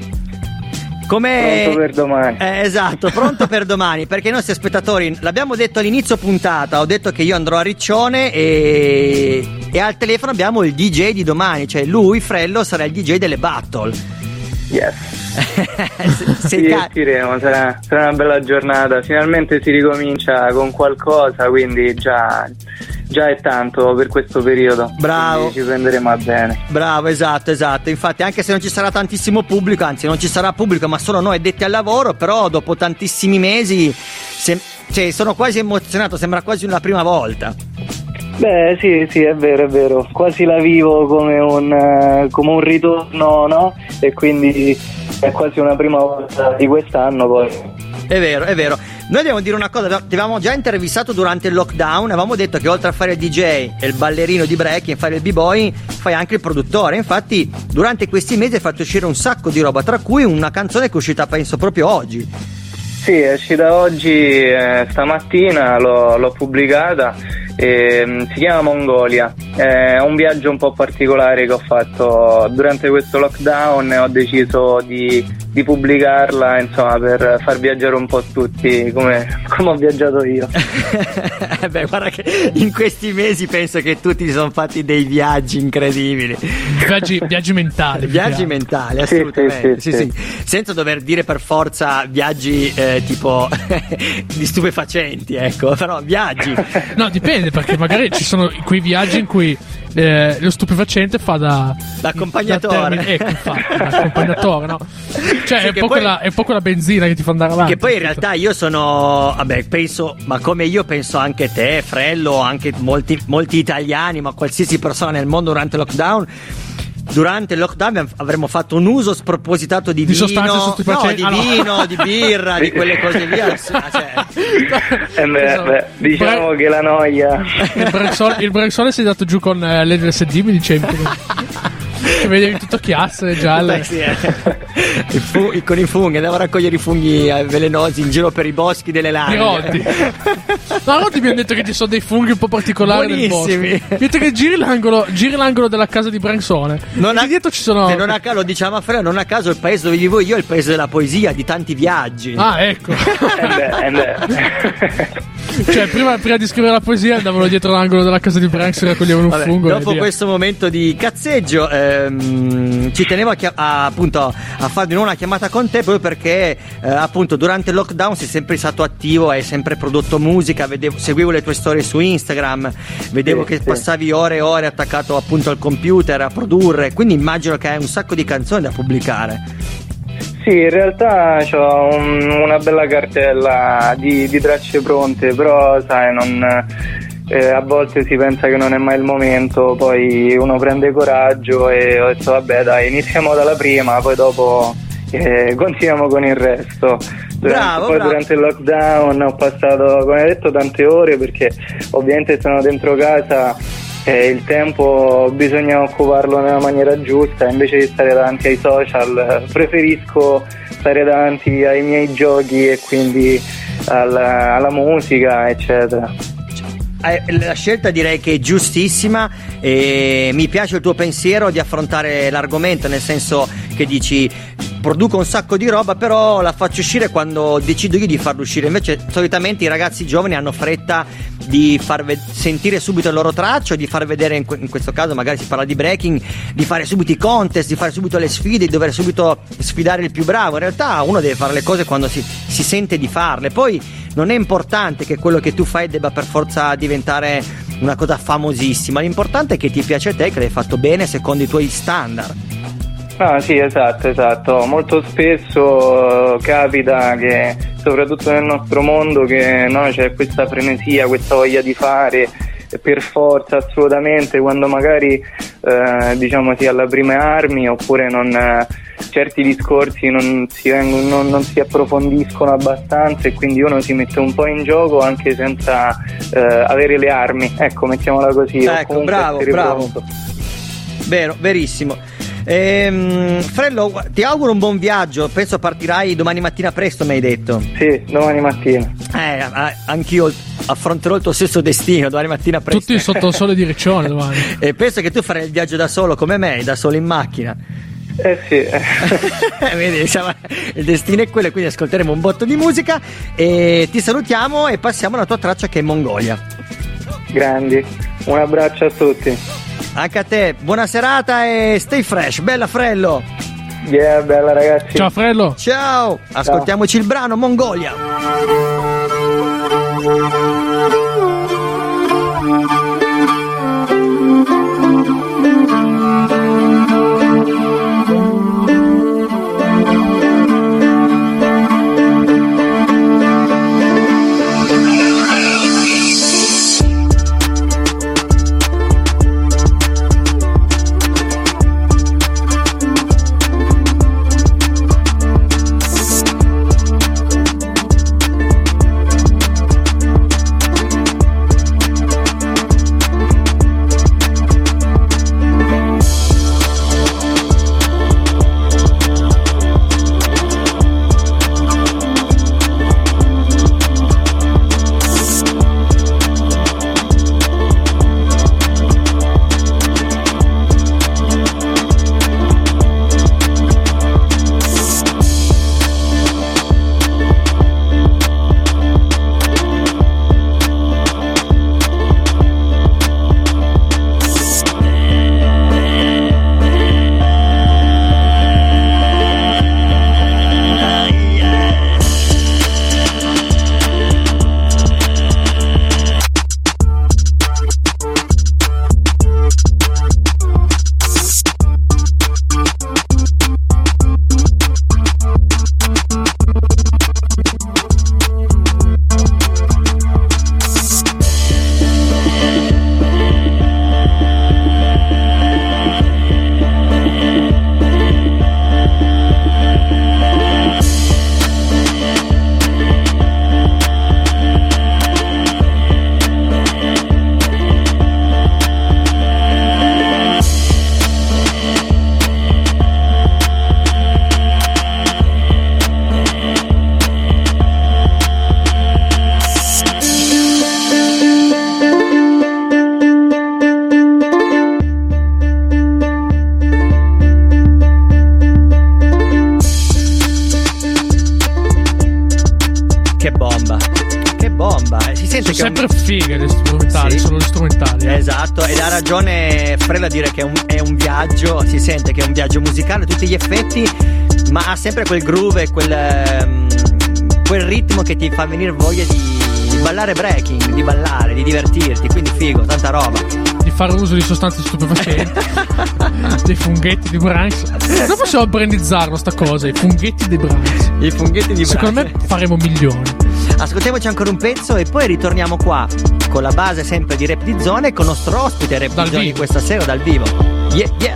Come... Pronto per domani. Eh, esatto, pronto per domani, perché i nostri spettatori, l'abbiamo detto all'inizio puntata, ho detto che io andrò a Riccione e, e al telefono abbiamo il DJ di domani, cioè lui, Frello, sarà il DJ delle battle. Yes. Se- Ci ca- divertiremo, sarà, sarà una bella giornata. Finalmente si ricomincia con qualcosa, quindi già, già è tanto per questo periodo. Bravo. Quindi ci prenderemo a bene. Bravo, esatto, esatto. Infatti, anche se non ci sarà tantissimo pubblico, anzi, non ci sarà pubblico, ma solo noi addetti al lavoro, però dopo tantissimi mesi sem- cioè, sono quasi emozionato, sembra quasi una prima volta. Beh, sì, sì, è vero, è vero. Quasi la vivo come un, eh, come un ritorno, no? E quindi è quasi una prima volta di quest'anno poi. È vero, è vero. Noi dobbiamo dire una cosa, ti avevamo già intervistato durante il lockdown, avevamo detto che oltre a fare il DJ e il ballerino di breaking, fare il b-boy, fai anche il produttore. Infatti, durante questi mesi hai fatto uscire un sacco di roba, tra cui una canzone che è uscita penso proprio oggi. Sì, è uscita oggi, eh, stamattina l'ho, l'ho pubblicata, ehm, si chiama Mongolia, è un viaggio un po' particolare che ho fatto durante questo lockdown e ho deciso di, di pubblicarla insomma, per far viaggiare un po' tutti come, come ho viaggiato io. Eh Beh, guarda che in questi mesi penso che tutti si sono fatti dei viaggi incredibili. Viaggi, viaggi mentali. Viaggi mentali, Sì, assolutamente. sì, Sì, sì, sì. Senza dover dire per forza viaggi eh, tipo di stupefacenti, ecco, però viaggi. No, dipende, perché magari ci sono quei viaggi in cui eh, lo stupefacente fa da. D'accompagnatore. da termine- ecco, infatti, da accompagnatore, no? Cioè, Sì, è, un poi- quella, è un po' quella benzina che ti fa andare avanti. Che poi in realtà io sono, vabbè, penso, ma come io penso anche te, Frello, anche molti, molti italiani, ma qualsiasi persona nel mondo durante il lockdown. Durante il lockdown av- avremmo fatto un uso spropositato di, Di vino, no, di Ah, no. vino, di birra, di quelle cose lì. cioè, Eh beh, beh, diciamo Bre- che la noia... Il Brexol, il si è dato giù con eh, l'LSD, mi dicevi. che vedevi tutto chiasse gialle. Beh, sì, eh. I fu- i- con i funghi, andavo a raccogliere i funghi eh, velenosi in giro per i boschi delle I lane. roddi. No, Roddi mi hanno detto che ci sono dei funghi un po' particolari nel bosco. Buonissimi. Mi ha detto che giri l'angolo, giri l'angolo della casa di Branzone. Non e a, dietro ci sono. se non a caso, lo diciamo a Freo, non a caso il paese dove vivo io è il paese della poesia, di tanti viaggi. Ah, ecco. Eh beh, eh beh. cioè, prima, prima di scrivere la poesia andavano dietro l'angolo della casa di Branks e raccoglievano un Vabbè, fungo. dopo questo momento di cazzeggio, ehm, ci tenevo a, chia- a- appunto a fare di nuovo una chiamata con te proprio perché eh, appunto durante il lockdown sei sempre stato attivo, hai sempre prodotto musica, vedevo- seguivo le tue storie su Instagram, vedevo Sì, che sì. passavi ore e ore attaccato appunto al computer a produrre, quindi immagino che hai un sacco di canzoni da pubblicare. Sì, in realtà ho una bella cartella di, di tracce pronte, però sai, non, eh, a volte si pensa che non è mai il momento, poi uno prende coraggio e ho detto vabbè dai, iniziamo dalla prima, poi dopo e continuiamo con il resto. Durante, Bravo, poi bravo. durante il lockdown ho passato, come hai detto, tante ore perché ovviamente sono dentro casa e il tempo bisogna occuparlo nella maniera giusta, invece di stare davanti ai social eh, preferisco stare davanti ai miei giochi e quindi alla, alla musica, eccetera. Eh, La scelta direi che è giustissima e mi piace il tuo pensiero di affrontare l'argomento, nel senso che dici produco un sacco di roba, però la faccio uscire quando decido io di farla uscire. Invece solitamente i ragazzi giovani hanno fretta di far ve- sentire subito il loro traccio, di far vedere in, que- in questo caso magari si parla di breaking, di fare subito i contest, di fare subito le sfide, di dover subito sfidare il più bravo. In realtà uno deve fare le cose quando si, si sente di farle. Poi non è importante che quello che tu fai debba per forza diventare una cosa famosissima. L'importante è che ti piace a te, che l'hai fatto bene secondo i tuoi standard. Ah sì, esatto, esatto. Molto spesso eh, capita che, soprattutto nel nostro mondo, che no, c'è questa frenesia, questa voglia di fare per forza, assolutamente, quando magari eh, diciamo si ha le prime armi oppure non, eh, certi discorsi non si, vengono- non- non si approfondiscono abbastanza e quindi uno si mette un po' in gioco anche senza eh, avere le armi. Ecco, mettiamola così. Ecco, bravo, bravo. pronto. Vero, verissimo. Ehm, Frello, ti auguro un buon viaggio. Penso partirai domani mattina presto, mi hai detto. Sì, domani mattina. Eh, anch'io affronterò il tuo stesso destino domani mattina presto. Tutti sotto il sole di Riccione domani. E penso che tu farai il viaggio da solo come me, da solo in macchina. Eh sì. Vedi, diciamo, il destino è quello, quindi ascolteremo un botto di musica e ti salutiamo e passiamo alla tua traccia che è Mongolia. Grandi. Un abbraccio a tutti. Anche a te, buona serata e stay fresh, bella Frello. Yeah, bella ragazzi. Ciao Frello. Ciao, ascoltiamoci il brano Mongolia. Ragione Frella a dire che è un, è un viaggio, si sente che è un viaggio musicale a tutti gli effetti, ma ha sempre quel groove e quel, ehm, quel ritmo che ti fa venire voglia di, di ballare breaking, di ballare, di divertirti, quindi figo, tanta roba. Di fare uso di sostanze stupefacenti, dei funghetti di Branks. Non possiamo brandizzarlo sta cosa, i funghetti di Branks. I funghetti di Secondo me faremo milioni. Ascoltiamoci ancora un pezzo e poi ritorniamo qua con la base sempre di Rap di Zone e con il nostro ospite Rap Dal di Zone vivo. questa sera dal vivo. Yeah, yeah.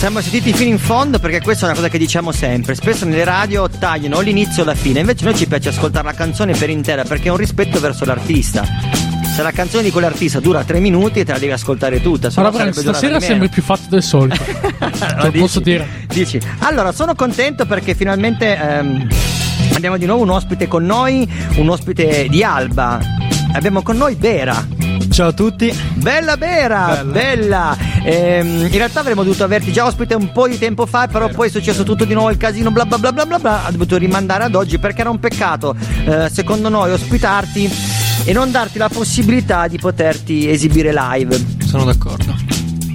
Siamo sentiti fino in fondo perché questa è una cosa che diciamo sempre. Spesso nelle radio tagliano l'inizio o la fine, invece a noi ci piace ascoltare la canzone per intera perché è un rispetto verso l'artista. Se la canzone di quell'artista dura tre minuti te la devi ascoltare tutta. Allora, durata stasera sembri più fatto del solito. Te lo Dici? posso dire. Dici. Allora, sono contento perché finalmente ehm, abbiamo di nuovo un ospite con noi, un ospite di Alba. Abbiamo con noi Bera. Ciao a tutti. Bella Bera, bella. Ehm, in realtà avremmo dovuto averti già ospite un po' di tempo fa, però poi è successo tutto di nuovo il casino, bla bla bla bla bla bla. Ha dovuto rimandare ad oggi perché era un peccato, eh, secondo noi, ospitarti e non darti la possibilità di poterti esibire live. Sono d'accordo.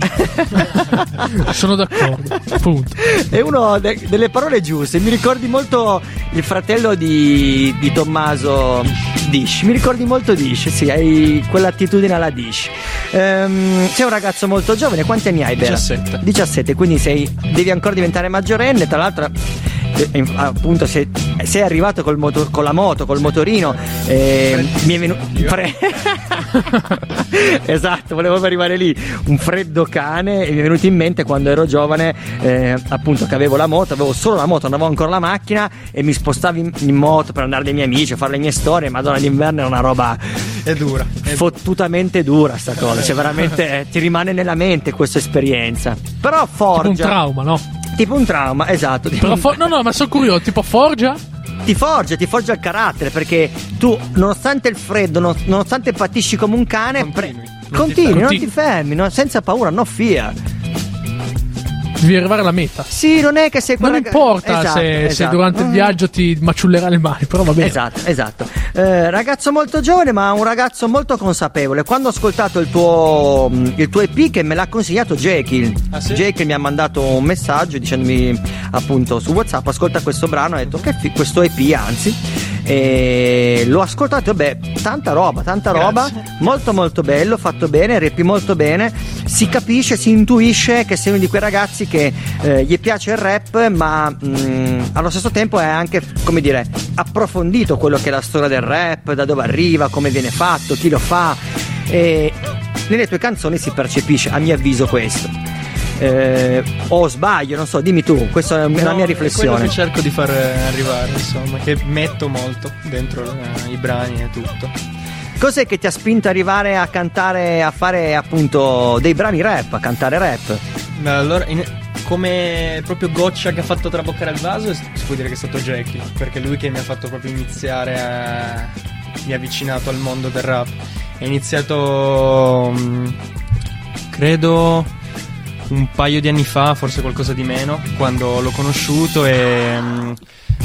Sono d'accordo. Punto. È uno de- delle parole giuste. Mi ricordi molto il fratello di, di Tommaso Dish. Mi ricordi molto Dish, sì, hai quell'attitudine alla Dish. Ehm, sei un ragazzo molto giovane, quanti anni hai? Bera? 17. 17, quindi sei, devi ancora diventare maggiorenne. Tra l'altro, appunto, sei, sei arrivato col moto- con la moto, col motorino. eh, mi è venuto. esatto, volevo arrivare lì. Un freddo cane. E mi è venuto in mente quando ero giovane, eh, appunto, che avevo la moto, avevo solo la moto, non avevo ancora la macchina e mi spostavo in, in moto per andare dai miei amici a fare le mie storie. Madonna, d'inverno è una roba È dura. È fottutamente dura sta cosa, cioè veramente eh, ti rimane nella mente questa esperienza. Però Tipo un forgia. trauma, no? Tipo un trauma, esatto. Però for- no, no, ma sono curioso. Tipo Forgia? ti forgia, ti forgia il carattere perché tu, nonostante il freddo, non- nonostante patisci come un cane, Continui, pre- non ti continui, fermi. non ti fermi, no? senza paura, no fear. Devi arrivare alla meta. Sì, non è che sei Non importa Esatto, se, se esatto. durante il Mm. viaggio ti maciullerà le mani, però va bene. Esatto, esatto. Eh, ragazzo molto giovane, ma un ragazzo molto consapevole. Quando ho ascoltato il tuo, mm, il tuo EP, che me l'ha consigliato Jekyll. Ah, sì? Jekyll mi ha mandato un messaggio dicendomi appunto su WhatsApp: Ascolta questo brano. Ho detto che fi- questo EP, anzi. E l'ho ascoltato, beh, tanta roba, tanta roba, molto molto bello, fatto bene, repi molto bene, si capisce, si intuisce che sei uno di quei ragazzi che eh, gli piace il rap, ma mm, allo stesso tempo è anche, come dire, approfondito quello che è la storia del rap, da dove arriva, come viene fatto, chi lo fa. E nelle tue canzoni si percepisce, a mio avviso, questo. Eh, o sbaglio, non so, dimmi tu, questa è la No, mia È quello riflessione. che cerco di far arrivare, insomma, che metto molto dentro eh, i brani e tutto. Cos'è che ti ha spinto ad arrivare a cantare, a fare appunto dei brani rap, a cantare rap? Ma allora, in- come proprio goccia che ha fatto traboccare il vaso, si può dire che è stato Jackie, perché è lui che mi ha fatto proprio iniziare a... mi ha avvicinato al mondo del rap. È iniziato, mm, credo, un paio di anni fa, forse qualcosa di meno, quando l'ho conosciuto e mm,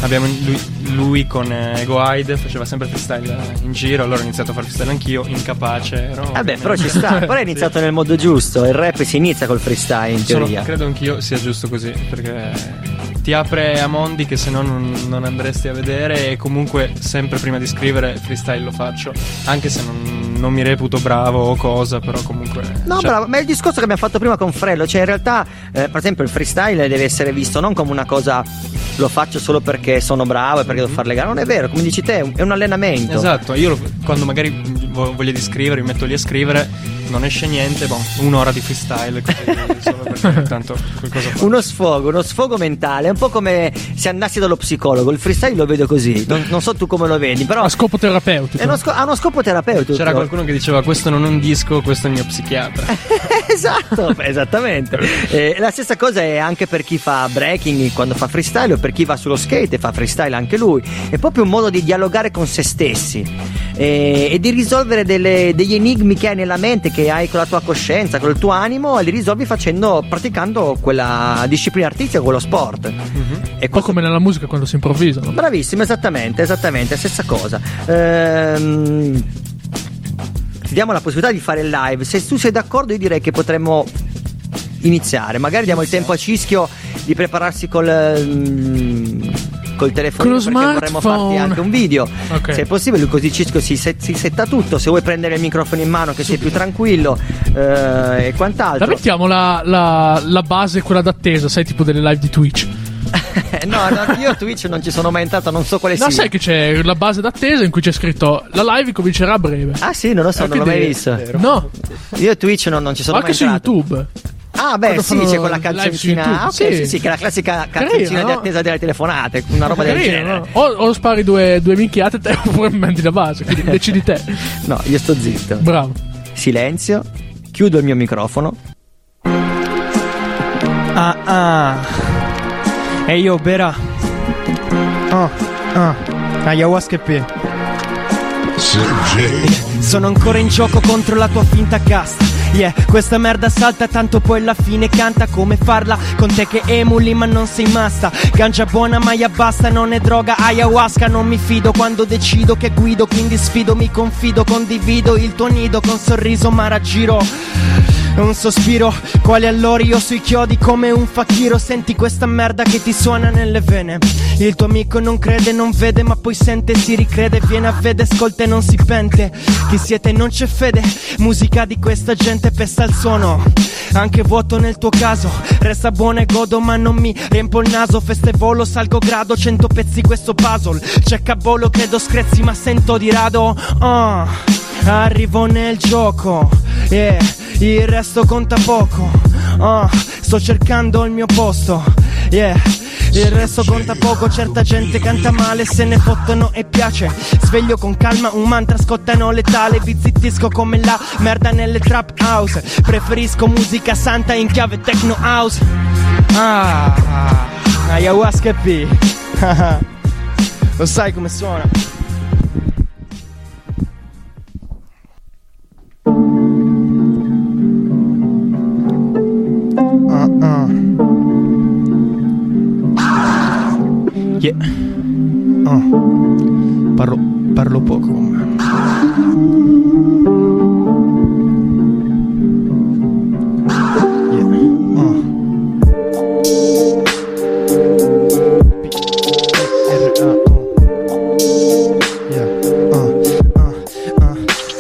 abbiamo lui, lui con eh, Ego Hyde faceva sempre freestyle eh, in giro, allora ho iniziato a fare freestyle anch'io, incapace ero. Vabbè, però ci sta, però hai iniziato nel modo giusto, il rap si inizia col freestyle in Sono- teoria. credo anch'io sia giusto così, perché ti apre a mondi che se no non, non andresti a vedere e comunque sempre prima di scrivere freestyle lo faccio, anche se non, non mi reputo bravo o cosa, però comunque... No, cioè, bravo, ma è il discorso che abbiamo fatto prima con Frello, cioè in realtà, eh, per esempio, il freestyle deve essere visto non come una cosa lo faccio solo perché sono bravo e perché devo fare le gare, non è vero, come dici te, è un, allenamento. Esatto, io quando magari vo- voglio di scrivere, mi metto lì a scrivere, non esce niente, boh, un'ora di freestyle così, tanto. Uno sfogo, uno sfogo mentale, è un po' come se andassi dallo psicologo, il freestyle lo vedo così, non, non so tu come lo vedi, però A scopo terapeutico. è uno sco- ha uno scopo terapeutico. C'era qualcuno che diceva questo non è un disco, questo è il mio psichiatra. esatto, esattamente. Eh, la stessa cosa è anche per chi fa breaking quando fa freestyle o per chi va sullo skate e fa freestyle anche lui. È proprio un modo di dialogare con se stessi eh, e di risolvere delle- degli enigmi che hai nella mente, che hai con la tua coscienza, con il tuo animo e li risolvi facendo, praticando quella disciplina artistica, quello sport. E Un po' come nella musica quando si improvvisano. Bravissimo, esattamente, esattamente, stessa cosa. Ehm, ti diamo la possibilità di fare il live. Se tu sei d'accordo, io direi che potremmo iniziare. Magari diamo il tempo a Cischio di prepararsi col. mm, Col telefono Con lo perché vorremmo farti smartphone. anche un video Ok. se è possibile così Cischio si, set- si setta tutto se vuoi prendere il microfono in mano che sei più tranquillo eh, e quant'altro La mettiamo la, la, la base, quella d'attesa, sai, tipo delle live di Twitch. no, no io a Twitch non ci sono mai entrato non so quale No, sia sai che c'è la base d'attesa in cui c'è scritto la live comincerà a breve. ah sì non lo so Eh, non l'ho mai visto No, io a Twitch non, non ci sono anche mai su entrato YouTube. Ah, beh, sì, c'è quella. YouTube. Ah, ok, sì. sì, che è la classica canzoncina Carino, di no? attesa delle telefonate, una roba del Carino, genere. no? o, o spari due, due minchiate te oppure metti la base, quindi decidi te. No, io sto zitto. Bravo. Silenzio, chiudo il mio microfono. Ah ah. E io Bera. Oh, ah. Ayahuasca e P. Sono ancora in gioco contro la tua finta casta. Yeah, questa merda salta tanto poi alla fine canta come farla. Con te che emuli ma non sei masta. Gancia buona ma ya basta non è droga ayahuasca. Non mi fido quando decido che guido quindi sfido mi confido condivido il tuo nido con sorriso ma raggiro un sospiro, quali allori? Sui chiodi come un fakiro. Senti questa merda che ti suona nelle vene. Il tuo amico non crede, non vede ma poi sente, si ricrede Viene a vede, ascolta e non si pente. Chi siete non c'è fede, musica di questa gente pesta il suono. Anche vuoto nel tuo caso, resta buono e godo ma non mi riempo il naso. Feste volo, salgo grado, cento pezzi questo puzzle. C'è cabolo, credo screzzi ma sento di rado. Ah, Arrivo nel gioco, yeah, il resto conta poco. Ah, sto cercando il mio posto, yeah. Il resto conta poco, certa gente canta male, se ne fottono e piace. Sveglio con calma, un mantra scottano letale, vi zittisco come la merda nelle trap house. Preferisco musica santa in chiave techno house. Ah, ayahuasca P. Lo sai come suona? Uh-uh. Yeah. Uh. Parlo, parlo poco con me. Yeah. Uh. Uh. Uh. Uh.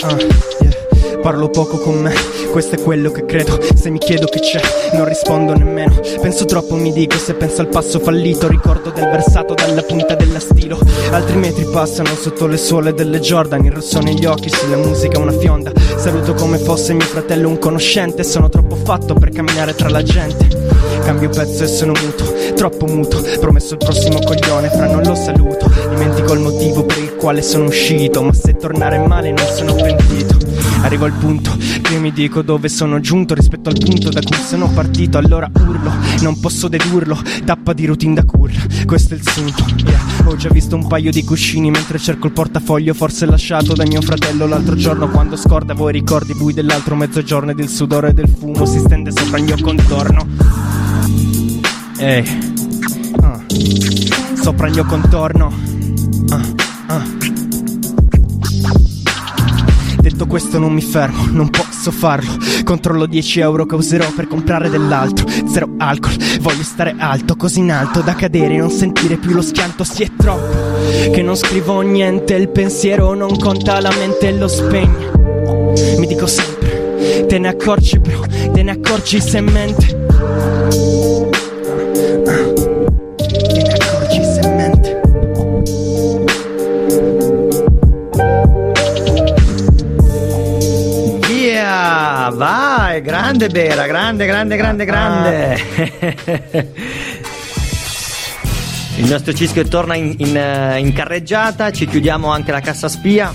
Uh. Yeah. Parlo poco con me, questo è quello che credo. Se mi chiedo che c'è, non rispondo nemmeno. Penso troppo, mi dico, se penso al passo fallito, ricordo del versato dalla punta della stilo. Altri metri passano sotto le suole delle Jordan, il rosso negli occhi, sulla musica una fionda. Saluto come fosse mio fratello un conoscente, sono troppo fatto per camminare tra la gente. Cambio pezzo e sono muto, troppo muto. Promesso il prossimo coglione, fra non lo saluto. Dimentico il motivo per il quale sono uscito, ma se tornare male non sono pentito. Arrivo al punto che mi dico dove sono giunto rispetto al punto da cui sono partito. Allora urlo, non posso dedurlo. Tappa di routine da curla, questo è il sunto. Yeah. Ho già visto un paio di cuscini mentre cerco il portafoglio, forse lasciato da mio fratello l'altro giorno. Quando scorda voi ricordi bui dell'altro mezzogiorno ed il sudore del fumo si stende sopra il mio contorno. Ehi, ah. sopra il mio contorno. Ah, ah. Detto questo non mi fermo, non posso farlo. Controllo 10 euro che userò per comprare dell'altro. Zero alcol, voglio stare alto, così in alto Da cadere e non sentire più lo schianto. Si è troppo, che non scrivo niente Il pensiero non conta, la mente lo spegne Mi dico sempre, te ne accorgi bro Te ne accorgi se mente Vai, grande Bera, grande, grande, grande, grande. Il nostro cischio torna in, in, eh, in carreggiata, ci chiudiamo anche la cassa spia.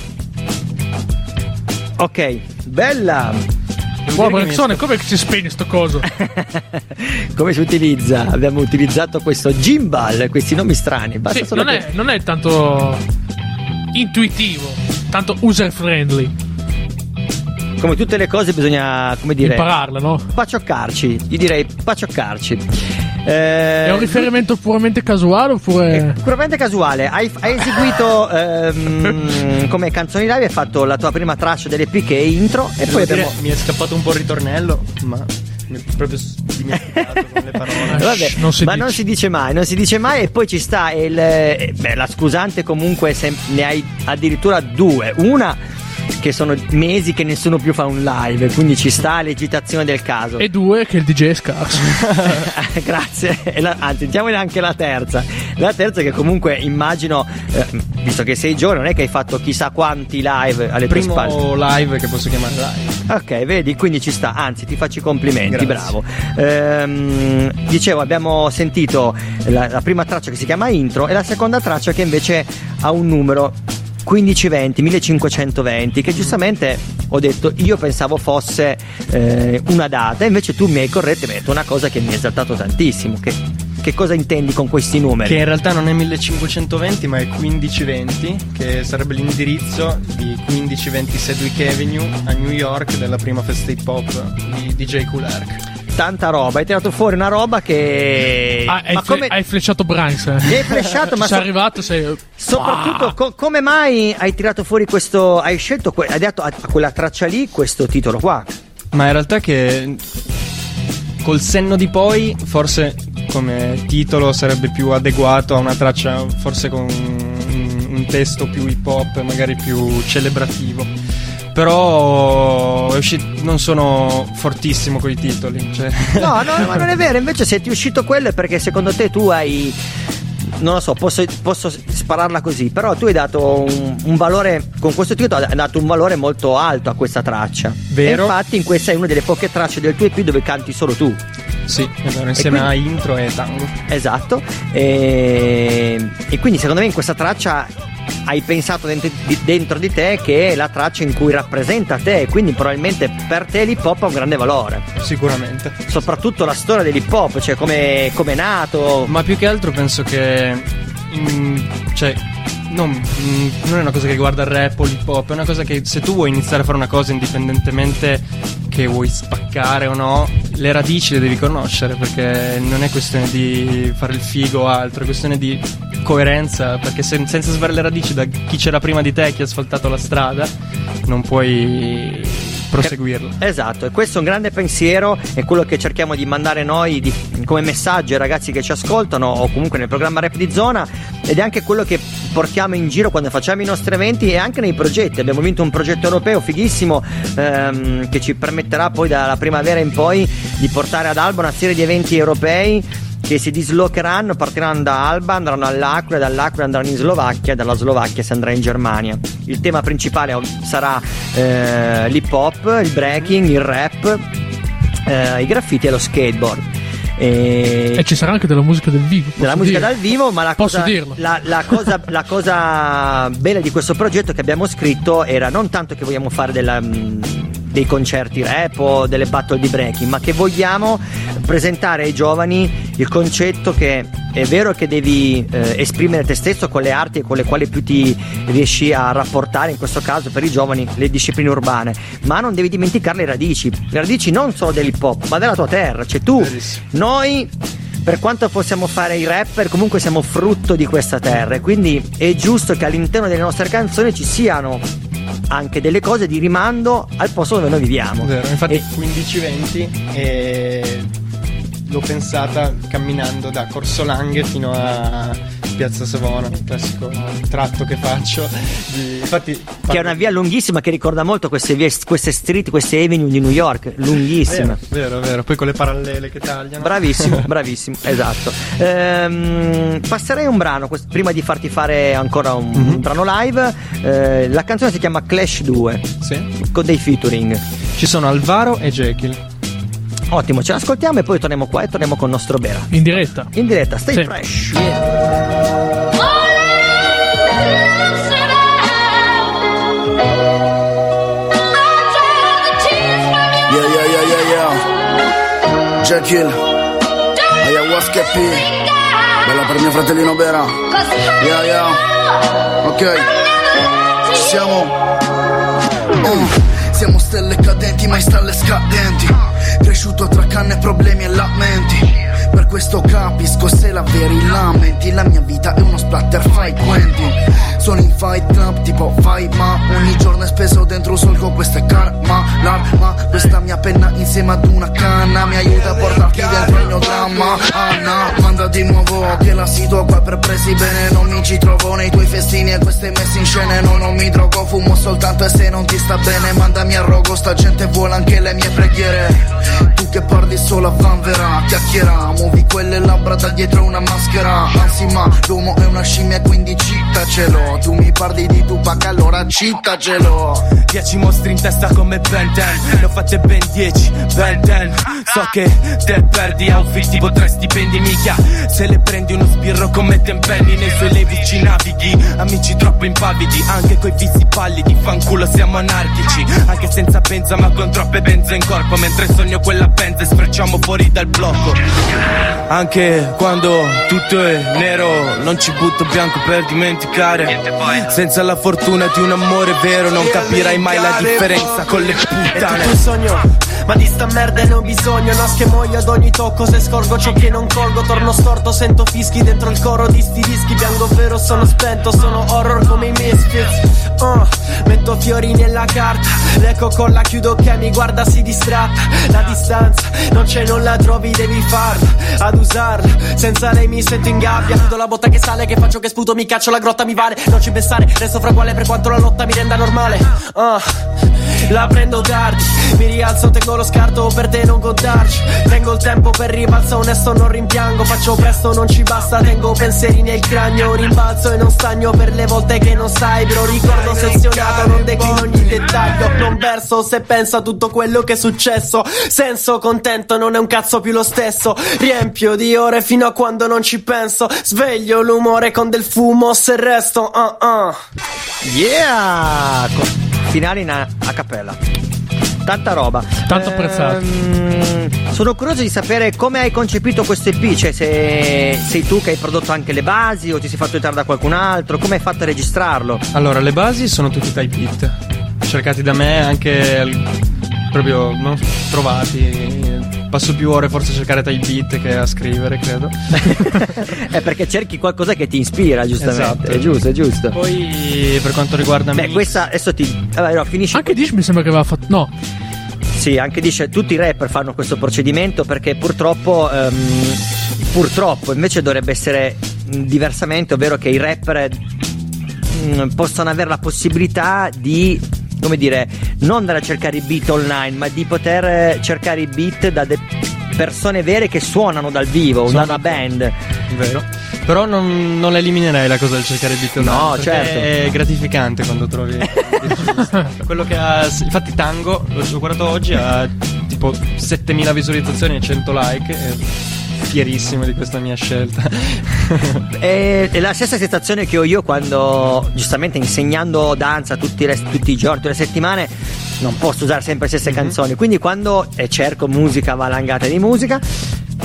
Ok, bella. Wow, Brexone, come si spegne sto coso? Come si utilizza? Abbiamo utilizzato questo gimbal, questi nomi strani. Basta Sì, solo non, che- è, non è tanto intuitivo, tanto user friendly. Come tutte le cose bisogna, come dire, Impararla, no? pacioccarci. Io direi pacioccarci. Eh, È un riferimento puramente casuale oppure. Puramente casuale, hai, hai eseguito ehm, come canzoni live, hai fatto la tua prima traccia dell'EP che è intro e Devo poi dire, abbiamo... mi è scappato un po' il ritornello, ma proprio dimenticato con le parole. Vabbè, non si ma dice. non si dice mai, non si dice mai e poi ci sta il... eh, Beh, la scusante comunque se- ne hai addirittura due. Una che sono mesi che nessuno più fa un live, quindi ci sta l'agitazione del caso. E due che il DJ è scarso. Grazie. E la- anzi, diamone anche la terza. La terza che comunque immagino, eh, visto che sei giovane, non è che hai fatto chissà quanti live alle tue spalle. Primo live che posso chiamare live. Ok, vedi, quindi ci sta, anzi ti faccio i complimenti, Grazie. bravo. Ehm, dicevo, abbiamo sentito la, la prima traccia che si chiama intro e la seconda traccia che invece ha un numero 1520, 1520, che giustamente ho detto io pensavo fosse eh, una data, invece tu mi hai corretto e mi hai detto una cosa che mi ha esaltato tantissimo. Che, che cosa intendi con questi numeri? Che in realtà non è 1520 ma è 1520, che sarebbe l'indirizzo di 1520 Sedgwick Avenue a New York della prima festa hip hop di DJ Kulark. Tanta roba, hai tirato fuori una roba che... Ah, hai, come... hai flecciato Branks. eh. Hai flashato, ma sei so- arrivato, sei. Soprattutto, co- come mai hai tirato fuori questo. Hai scelto, que- hai dato a, a quella traccia lì questo titolo qua? Ma in realtà che col senno di poi forse come titolo sarebbe più adeguato a una traccia forse con un, un testo più hip hop, magari più celebrativo. Però uscito- non sono fortissimo con i titoli. Cioè. No, no, ma non è vero. Invece, se ti è uscito quello è perché secondo te tu hai. Non lo so, posso, posso spararla così, però tu hai dato un, un valore, con questo titolo hai dato un valore molto alto a questa traccia. Vero. E infatti in questa è una delle poche tracce del tuo EP dove canti solo tu. Sì, vero, insieme quindi- a intro e tango. Esatto. E, e quindi secondo me in questa traccia hai pensato dentro di, te che è la traccia in cui rappresenta te, quindi probabilmente per te l'hip hop ha un grande valore. Sicuramente. Soprattutto la storia dell'hip hop, cioè come come è nato. Ma più che altro penso che. mm, cioè. Non, mm, non è una cosa che riguarda il rap o l'hip hop, è una cosa che se tu vuoi iniziare a fare una cosa indipendentemente che vuoi spaccare o no, le radici le devi conoscere perché non è questione di fare il figo o altro, è questione di coerenza, perché se- senza sapere le radici da chi c'era prima di te, chi ha asfaltato la strada, non puoi proseguirla. Esatto, e questo è un grande pensiero, è quello che cerchiamo di mandare noi di- come messaggio ai ragazzi che ci ascoltano o comunque nel programma Rap di Zona ed è anche quello che portiamo in giro quando facciamo i nostri eventi e anche nei progetti. Abbiamo vinto un progetto europeo fighissimo ehm, che ci permetterà poi dalla primavera in poi di portare ad Alba una serie di eventi europei che si dislocheranno, partiranno da Alba, andranno all'Aquila, dall'Aquila andranno in Slovacchia, dalla Slovacchia si andrà in Germania. Il tema principale sarà eh, l'hip hop, il breaking, il rap, eh, i graffiti e lo skateboard. E E ci sarà anche della musica del vivo. della musica dire. dal vivo, ma la Posso cosa, dirlo. la, la cosa, la cosa bella di questo progetto che abbiamo scritto era non tanto che vogliamo fare della, mh, dei concerti rap o delle battle di breaking, ma che vogliamo presentare ai giovani il concetto che è vero che devi eh, esprimere te stesso con le arti con le quali più ti riesci a rapportare, in questo caso per i giovani le discipline urbane, ma non devi dimenticare le radici, le radici non solo dell'hip hop, ma della tua terra, cioè tu, Verissimo. noi per quanto possiamo fare i rapper, comunque siamo frutto di questa terra. E quindi è giusto che all'interno delle nostre canzoni ci siano anche delle cose di rimando al posto dove noi viviamo. Vero, infatti E- 15-20 e l'ho pensata camminando da Corso Langhe fino a Piazza Savona, il classico tratto che faccio. Di- infatti, che è una via lunghissima che ricorda molto queste, vie, queste street, queste avenue di New York, lunghissime. Vero, vero, vero, poi con le parallele che tagliano. Bravissimo, bravissimo, esatto. Ehm, passerei un brano quest- prima di farti fare ancora un, Mhm. un brano live. Eh, la canzone si chiama Clash 2 Sì. con dei featuring. Ci sono Alvaro e Jekyll. Ottimo, ce l'ascoltiamo e poi torniamo qua e torniamo con il nostro Bera. In diretta. In diretta, stay Sì. fresh. Yeah, yeah, yeah, yeah, yeah. Jekyll. Ayahuasca P. Bella per mio fratellino Bera. Yeah, yeah. Ok. Ci siamo. Uh, Siamo stelle cadenti, mai stalle scadenti. Cresciuto tra canne, problemi e lamenti. Per questo capisco se la veri lamenti. La mia vita è uno splatter, fai Quentin. Sono in fight club, tipo fai ma. Ogni giorno è speso dentro un solco, questo è karma. L'arma, questa mia penna insieme ad una canna. Mi aiuta a portarti dentro il mio dramma. Anna, manda di nuovo che la sito qua per presi bene. Non mi ci trovo nei tuoi festini e queste messe in scena. No, non mi drogo, fumo soltanto e se non ti sta bene Mandami a rogo, sta gente vuole anche le mie preghiere. Tu che parli solo a vanvera, chiacchiera Muovi quelle labbra da dietro una maschera. Anzi ma l'uomo è una scimmia quindi cittacelo no Tu mi parli di Tupac allora citacelo. Dieci mostri in testa come Ben 10 Ne ho fatte ben 10, Ben 10 So che te perdi outfit tipo tre stipendi mica. Se le prendi uno sbirro come te impenni Nei suoi levi ci navighi. Amici troppo impavidi Anche coi vizi pallidi. Fanculo siamo anarchici. Anche senza benza ma con troppe benze in corpo. Mentre sogno quella benza e sfrecciamo fuori dal blocco Anche quando tutto è nero Non ci butto bianco per dimenticare. Senza la fortuna di un amore vero Non capirai mai la differenza con le È tutto puttane. un sogno ma di sta merda ne ho bisogno. No che muoio ad ogni tocco Se scorgo ciò che non colgo. Torno storto Sento fischi dentro il coro di sti dischi. Bianco vero sono spento Sono horror come i misfits. Uh, Metto fiori nella carta. L'eco con la chiudo che mi guarda si distratta. La distanza Non c'è non la trovi devi farla Ad usarla Senza lei mi sento in gabbia. Chiudo la botta che sale Che faccio che sputo Mi caccio la grotta mi vale. Non ci pensare Resto fra quale per quanto la lotta mi renda normale. Uh, la prendo tardi, mi rialzo, tengo lo scarto per te non contarci. Tengo il tempo per ribalzo, onesto non rimpiango. Faccio presto, non ci basta, tengo pensieri nel cranio. Rimbalzo e non stagno per le volte che non sai. Però ricordo sezionato, non declino ogni dettaglio. Non verso se penso a tutto quello che è successo. Senso contento, non è un cazzo più lo stesso. Riempio di ore fino a quando non ci penso. Sveglio l'umore con del fumo, se resto. Uh uh. Yeah! Finale in a, a cappella. Tanta roba. Tanto apprezzato. Ehm, sono curioso di sapere come hai concepito questo EP, cioè se sei tu che hai prodotto anche le basi o ti sei fatto aiutare da qualcun altro, come hai fatto a registrarlo? Allora, le basi sono tutti type beat, cercati da me anche proprio non trovati. Passo più ore forse a cercare type beat che a scrivere, credo. è perché cerchi qualcosa che ti ispira, giustamente. Esatto. È giusto, è giusto. Poi per quanto riguarda Beh, mix- questa adesso ti. Vabbè, no, finisci. Anche Dish mi sembra che aveva fatto. No, Sì, anche dice tutti i rapper fanno questo procedimento perché purtroppo, ehm, purtroppo invece dovrebbe essere diversamente, ovvero che i rapper mh, possano avere la possibilità di, come dire, non andare a cercare i beat online, ma di poter eh, cercare i beat da de- persone vere che suonano dal vivo, da una band. Vero. Però non, non la eliminerei la cosa del cercare il beat No, online, perché certo. È gratificante quando trovi. Quello che ha. Infatti, Tango, l'ho guardato oggi, ha tipo 7000 visualizzazioni e 100 like. E fierissimo di questa mia scelta. È, è la stessa sensazione che ho io quando, giustamente, insegnando danza tutti, tutti i giorni, tutte le settimane, non posso usare sempre le stesse canzoni. Quindi, quando eh, cerco musica, valangata di musica.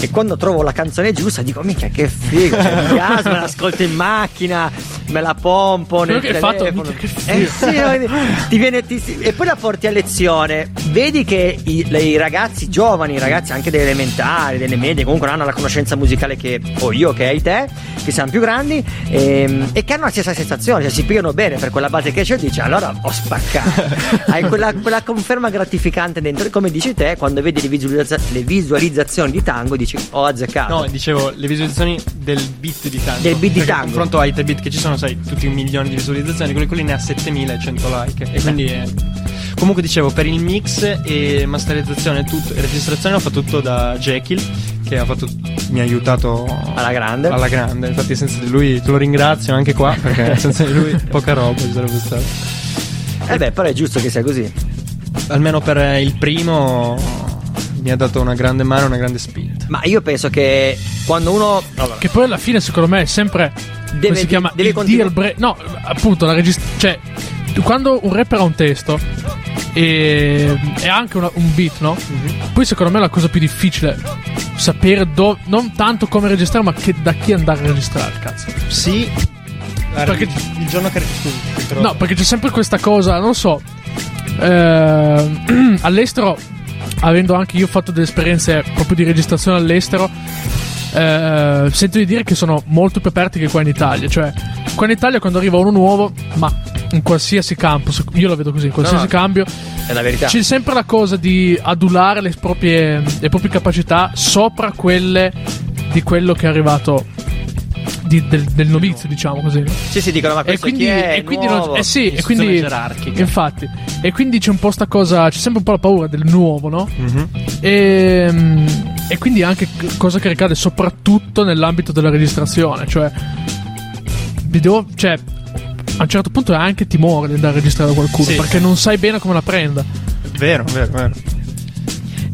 E quando trovo la canzone giusta dico minchia che figo, cioè, mi gas, me l'ascolto in macchina, me la pompo nel che fatto, telefono. che Eh sì, quindi ti viene, ti- e poi la porti a lezione. Vedi che i, i ragazzi giovani, i ragazzi anche delle elementari, delle medie, comunque non hanno la conoscenza musicale che ho io, che hai te, che siamo più grandi, ehm, e che hanno la stessa sensazione, cioè si pigliano bene per quella base che c'è e dici allora ho spaccato. hai quella, quella conferma gratificante dentro, come dici te, quando vedi le, visualizza- le visualizzazioni di tango, dici ho azzeccato. No, dicevo le visualizzazioni del beat di tango. Del beat di tango. A confronto ai tre beat che ci sono, sai, tutti un milione di visualizzazioni, quelli, quelli ne ha 7100 like. E quindi è- Comunque dicevo, per il mix e masterizzazione tutto, e registrazione ho fatto tutto da Jekyll, che ha fatto, mi ha aiutato alla grande. Alla grande, infatti senza di lui te lo ringrazio anche qua, perché senza di lui poca roba ci sarebbe stato. Eh beh, però è giusto che sia così. Almeno per il primo mi ha dato una grande mano, una grande spinta. Ma io penso che quando uno. Che poi alla fine, secondo me, è sempre. Deve- come si chiama? deve il break- No, appunto, la registrazione. Cioè, quando un rapper ha un testo e, e ha anche una- un beat, no? Mhm. Poi, secondo me, la cosa più difficile è sapere do- non tanto come registrare, ma che, da chi andare a registrare. Cazzo. Sì. Perché- il giorno che. No, perché c'è sempre questa cosa, non so. Eh, all'estero, avendo anche io fatto delle esperienze proprio di registrazione all'estero, eh, sento di dire che sono molto più aperti che qua in Italia. Cioè, qua in Italia quando arriva uno nuovo, ma in qualsiasi campo, io la vedo così, in qualsiasi No, cambio, È la verità. c'è sempre la cosa di adulare le proprie, le proprie capacità sopra quelle di quello che è arrivato di- del, del novizio, diciamo così. Sì, sì, dicono ma E questo quindi, chi è? e quindi non- Nuovo? eh sì, e quindi gerarchica. infatti, e quindi c'è un po' sta cosa, c'è sempre un po' la paura del nuovo, no? Mhm. E, mm, e quindi anche cosa che ricade soprattutto nell'ambito della registrazione, cioè, vi devo, cioè a un certo punto hai anche timore di andare a registrare da qualcuno Sì. perché non sai bene come la prenda. Vero, vero, vero.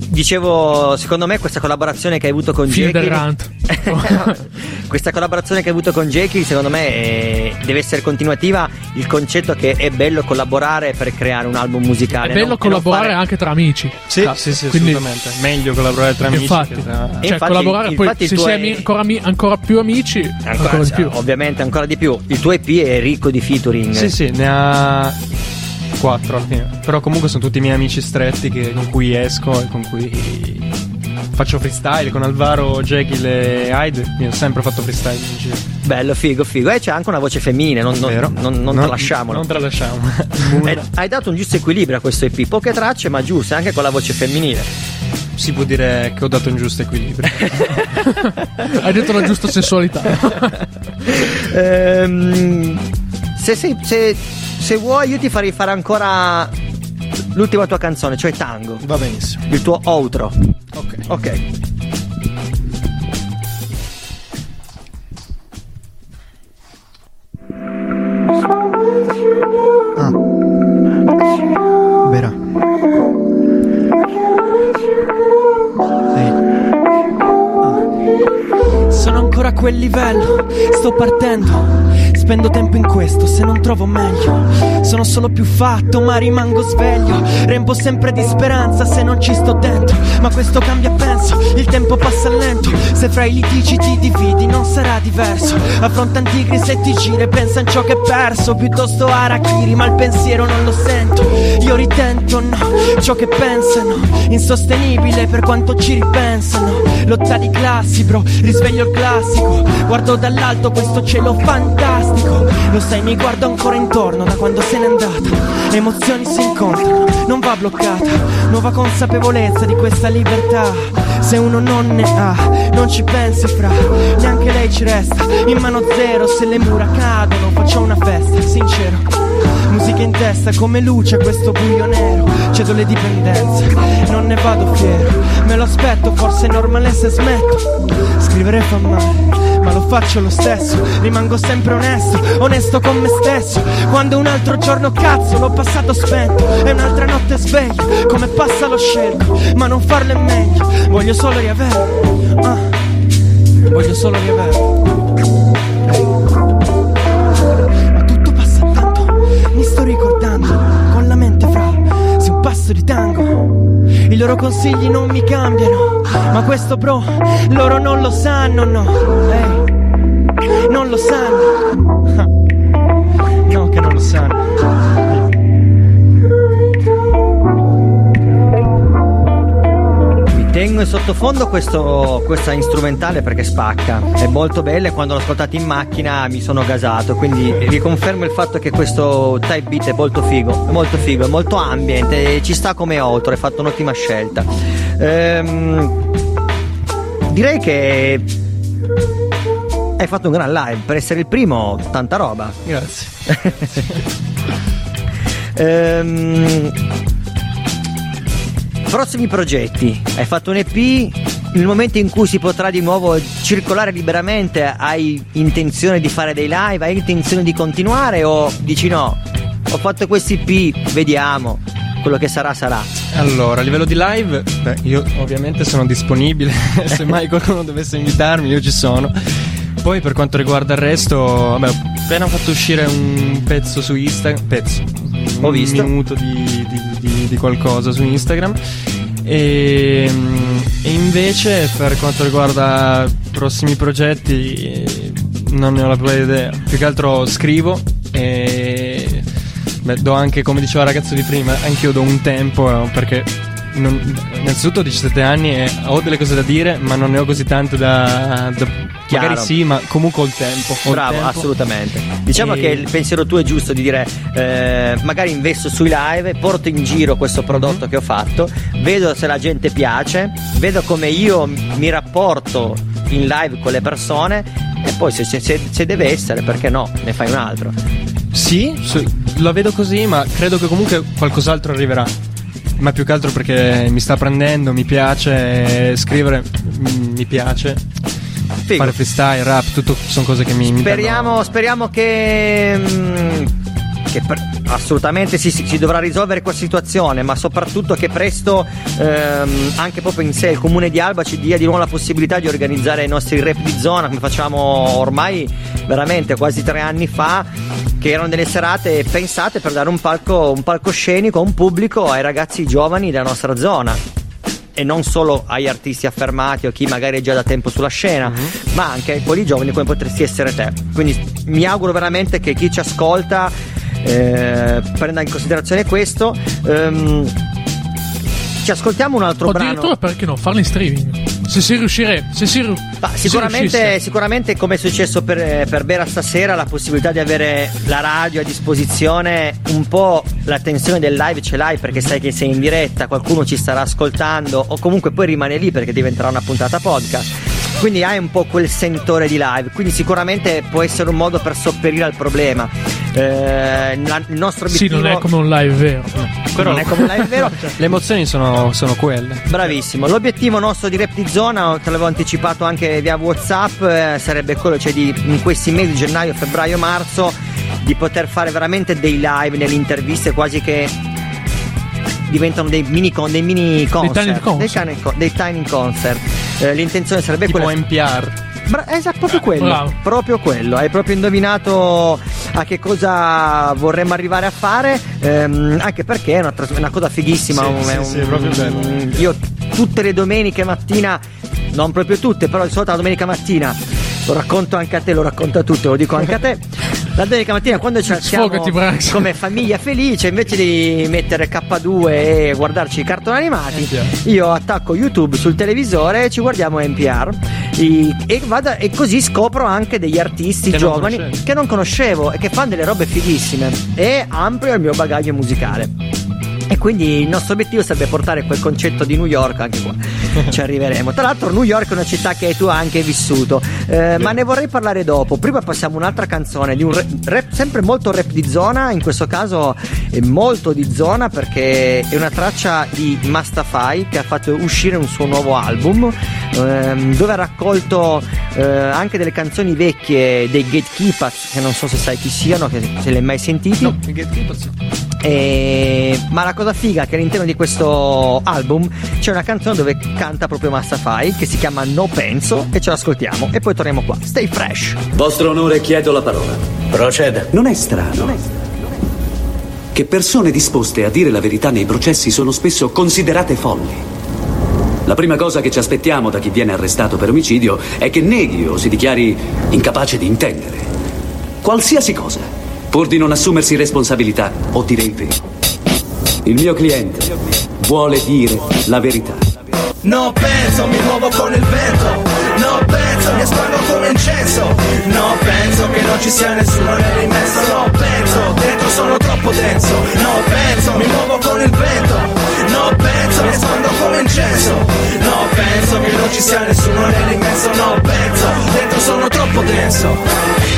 Dicevo, secondo me questa collaborazione che hai avuto con del Jekyll rant. Questa collaborazione che hai avuto con Jekyll, secondo me, eh, deve essere continuativa. Il concetto che è bello collaborare per creare un album musicale. È bello non collaborare fare- anche tra amici. Sì, Cazzo, sì, sì, quindi- assolutamente. Meglio collaborare tra amici. Infatti, che tra- cioè, infatti- collaborare poi infatti se sei ami- ancora, ami- ancora più amici, ancora, Ancora, di più. Ovviamente ancora di più. Il tuo EP è ricco di featuring. Sì, sì, ne ha quattro alla fine. Però comunque sono tutti i miei amici stretti che- con cui esco e con cui faccio freestyle. Con Alvaro, Jekyll e Hyde. Io ho sempre fatto freestyle in giro. Bello, figo, figo. E c'è anche una voce femminile, non, non, non, non No, tralasciamolo. Non tralasciamo. Eh, hai dato un giusto equilibrio a questo EP. Poche tracce, ma giuste, anche con la voce femminile. si può dire che ho dato un giusto equilibrio. Hai detto la giusta sessualità. Ehm, se, sei- se- se vuoi, io ti farei fare ancora l'ultima tua canzone, cioè Tango. Va benissimo. Il tuo outro. Ok. Ok. Verrà. Sono ancora a quel livello, sto partendo. Spendo tempo in questo se non trovo meglio. Sono solo più fatto, ma rimango sveglio. Rempo sempre di speranza se non ci sto dentro. Ma questo cambia, penso. Il tempo passa lento. Se fra i litigi ti dividi, non sarà diverso. Affronta tigri se ti gira e pensa in ciò che hai perso. Piuttosto Arachiri, ma il pensiero non lo sento. Io ritento, no, ciò che pensano. Insostenibile per quanto ci ripensano. Lotta di classi, bro, risveglio il classico. Guardo dall'alto questo cielo fantastico. Lo sai, mi guardo ancora intorno da quando se n'è andata. Emozioni si incontrano, non va bloccata. Nuova consapevolezza di questa libertà. Se uno non ne ha, non ci pensi fra. Neanche lei ci resta. In mano zero, se le mura cadono, faccio una festa, sincero. Musica in testa come luce questo buio nero. Cedo le dipendenze, non ne vado fiero. Me lo aspetto, forse è normale se smetto. Scrivere fa male, ma lo faccio lo stesso. Rimango sempre onesto, onesto con me stesso. Quando un altro giorno cazzo l'ho passato spento. E un'altra notte sveglio, come passa lo scelgo. Ma non farlo è meglio, voglio solo riavere. Ah, Voglio solo riavere ricordando con la mente fra se un passo di tango. I loro consigli non mi cambiano, ma questo bro loro non lo sanno, no. Ehi, non lo sanno. Tengo in sottofondo questo, questa instrumentale perché spacca. È molto bella e quando l'ho ascoltata in macchina mi sono gasato. Quindi vi confermo il fatto che questo type beat è molto figo. È molto figo, è molto ambient e ci sta come outro. Hai fatto un'ottima scelta. Ehm, direi che hai fatto un gran live. Per essere il primo, tanta roba. Grazie. Ehm, prossimi progetti. Hai fatto un EP. Nel momento in cui si potrà di nuovo circolare liberamente, hai intenzione di fare dei live? Hai intenzione di continuare? O dici no? Ho fatto questi EP, vediamo. Quello che sarà, sarà. Allora, a livello di live, beh, io ovviamente sono disponibile. Se mai qualcuno dovesse invitarmi, io ci sono. Poi per quanto riguarda il resto, vabbè, ho appena fatto uscire un pezzo su Instagram. Pezzo. Ho un visto. minuto di, di- di- di qualcosa su Instagram. E, e invece per quanto riguarda prossimi progetti non ne ho la più idea. Più che altro scrivo e beh, do anche, come diceva il ragazzo di prima, anch'io do un tempo eh, perché non- innanzitutto ho 17 anni e ho delle cose da dire, ma non ne ho così tante da, da- Chiaro. magari sì, ma comunque ho il tempo. ho il Bravo, tempo. assolutamente. Diciamo E- che il pensiero tuo è giusto di dire eh, magari investo sui live, porto in giro questo prodotto Mhm. che ho fatto, vedo se la gente piace, vedo come io mi rapporto in live con le persone e poi se, se- se- deve essere, perché no, ne fai un altro. Sì, la vedo così, ma credo che comunque qualcos'altro arriverà. Ma più che altro perché mi sta prendendo, mi piace scrivere, mm, mi piace. Figo. Fare freestyle, rap, tutto sono cose che mi, mi Speriamo, speriamo che mm, che per- assolutamente si, si- si dovrà risolvere questa situazione, ma soprattutto che presto ehm, anche proprio in sé il comune di Alba ci dia di nuovo la possibilità di organizzare i nostri rap di zona come facciamo ormai veramente quasi tre anni fa, che erano delle serate pensate per dare un palco, un palcoscenico, un pubblico ai ragazzi giovani della nostra zona e non solo agli artisti affermati o chi magari è già da tempo sulla scena, ma anche a quelli giovani come potresti essere te. Quindi mi auguro veramente che chi ci ascolta eh, prenda in considerazione questo. Ehm, ci ascoltiamo un altro O brano. addirittura perché no, farlo in streaming. Se si riuscire, se si, ru- se si Sicuramente, sicuramente come è successo per, per Bera stasera, la possibilità di avere la radio a disposizione, un po' la tensione del live ce l'hai perché sai che sei in diretta, qualcuno ci starà ascoltando o comunque poi rimane lì perché diventerà una puntata podcast. Quindi hai un po' quel sentore di live, quindi sicuramente può essere un modo per sopperire al problema. Eh, la- il nostro Sì, obiettivo non è come un live vero. Quello non è come un live vero. Le emozioni sono, sono quelle. Bravissimo, l'obiettivo nostro di Rap di Zona, te l'avevo anticipato anche via Whatsapp, eh, sarebbe quello, cioè di in questi mesi, gennaio, febbraio, marzo, di poter fare veramente dei live nelle interviste quasi che diventano dei mini, con, dei mini concert, tiny concert. Dei, tiny, co- dei tiny concert. Eh, l'intenzione sarebbe Tipo quella NPR. Bra- esatto, proprio quello. Bravo. Proprio quello. Hai proprio indovinato a che cosa vorremmo arrivare a fare. ehm, anche perché è una, tras- una cosa fighissima. Sì, un- sì, un- sì, proprio bello. Io tutte le domeniche mattina, non proprio tutte, però di solito la domenica mattina. Lo racconto anche a te, lo racconto a tutti, lo dico anche a te. La domenica mattina quando ci Sfogati, Brax. come famiglia felice, invece di mettere K2 e guardarci i cartoni animati, io attacco YouTube sul televisore e ci guardiamo NPR. E, vado- e così scopro anche degli artisti Che non giovani conoscevi. che non conoscevo e che fanno delle robe fighissime e amplio il mio bagaglio musicale. E quindi il nostro obiettivo sarebbe portare quel concetto di New York anche qua. Ci arriveremo. Tra l'altro, New York è una città che tu hai anche vissuto, eh, ma ne vorrei parlare dopo. Prima passiamo un'altra canzone di un rap, rap- sempre molto rap di zona. In questo caso è molto di zona perché è una traccia di Mastafai che ha fatto uscire un suo nuovo album ehm, dove ha raccolto eh, anche delle canzoni vecchie dei Gatekeepers, che non so se sai chi siano, che se li hai mai sentiti. I Gatekeepers. E- Ma la cosa figa è che all'interno di questo album c'è una canzone dove canta proprio Mastafai che si chiama No Penso e ce l'ascoltiamo e poi torniamo qua. Stay fresh. Vostro onore, chiedo la parola. Proceda. Non è strano che persone disposte a dire la verità nei processi sono spesso considerate folli. La prima cosa che ci aspettiamo da chi viene arrestato per omicidio è che neghi o si dichiari incapace di intendere. Qualsiasi cosa, pur di non assumersi responsabilità o dire il vero. Il mio cliente vuole dire la verità. No penso, mi muovo con il vento. No penso, mi espando come incenso No penso che non ci sia nessuno nell'immenso No penso, dentro sono troppo denso. No penso, mi muovo con il vento. No penso, mi espando come incenso No penso che non ci sia nessuno nell'immenso No penso, sono troppo denso.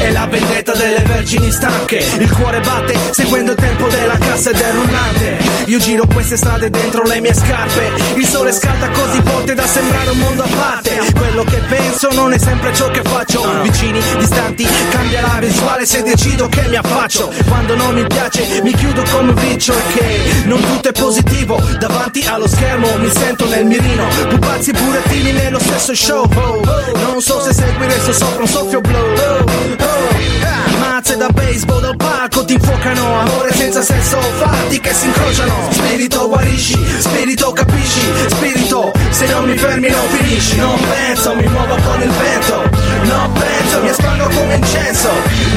È la vendetta delle vergini stanche. Il cuore batte seguendo il tempo della cassa ed è rullante. Io giro queste strade dentro le mie scarpe. Il sole scalda così forte da sembrare un mondo a parte. Quello che penso non è sempre ciò che faccio. Vicini, distanti, cambia la visuale se decido che mi affaccio. Quando non mi piace mi chiudo come un riccio E che non tutto è positivo. Davanti allo schermo mi sento nel mirino. Pupazzi e burattini nello stesso show. Non so se seguire sto sopra un soffio. Ah, Mazze da baseball dal palco ti infuocano. Amore senza senso, fatti che si incrociano. Spirito guarisci, spirito capisci. Spirito, se non mi fermi non finisci. Non penso, mi muovo con il vento. No penso, mi espando come incenso.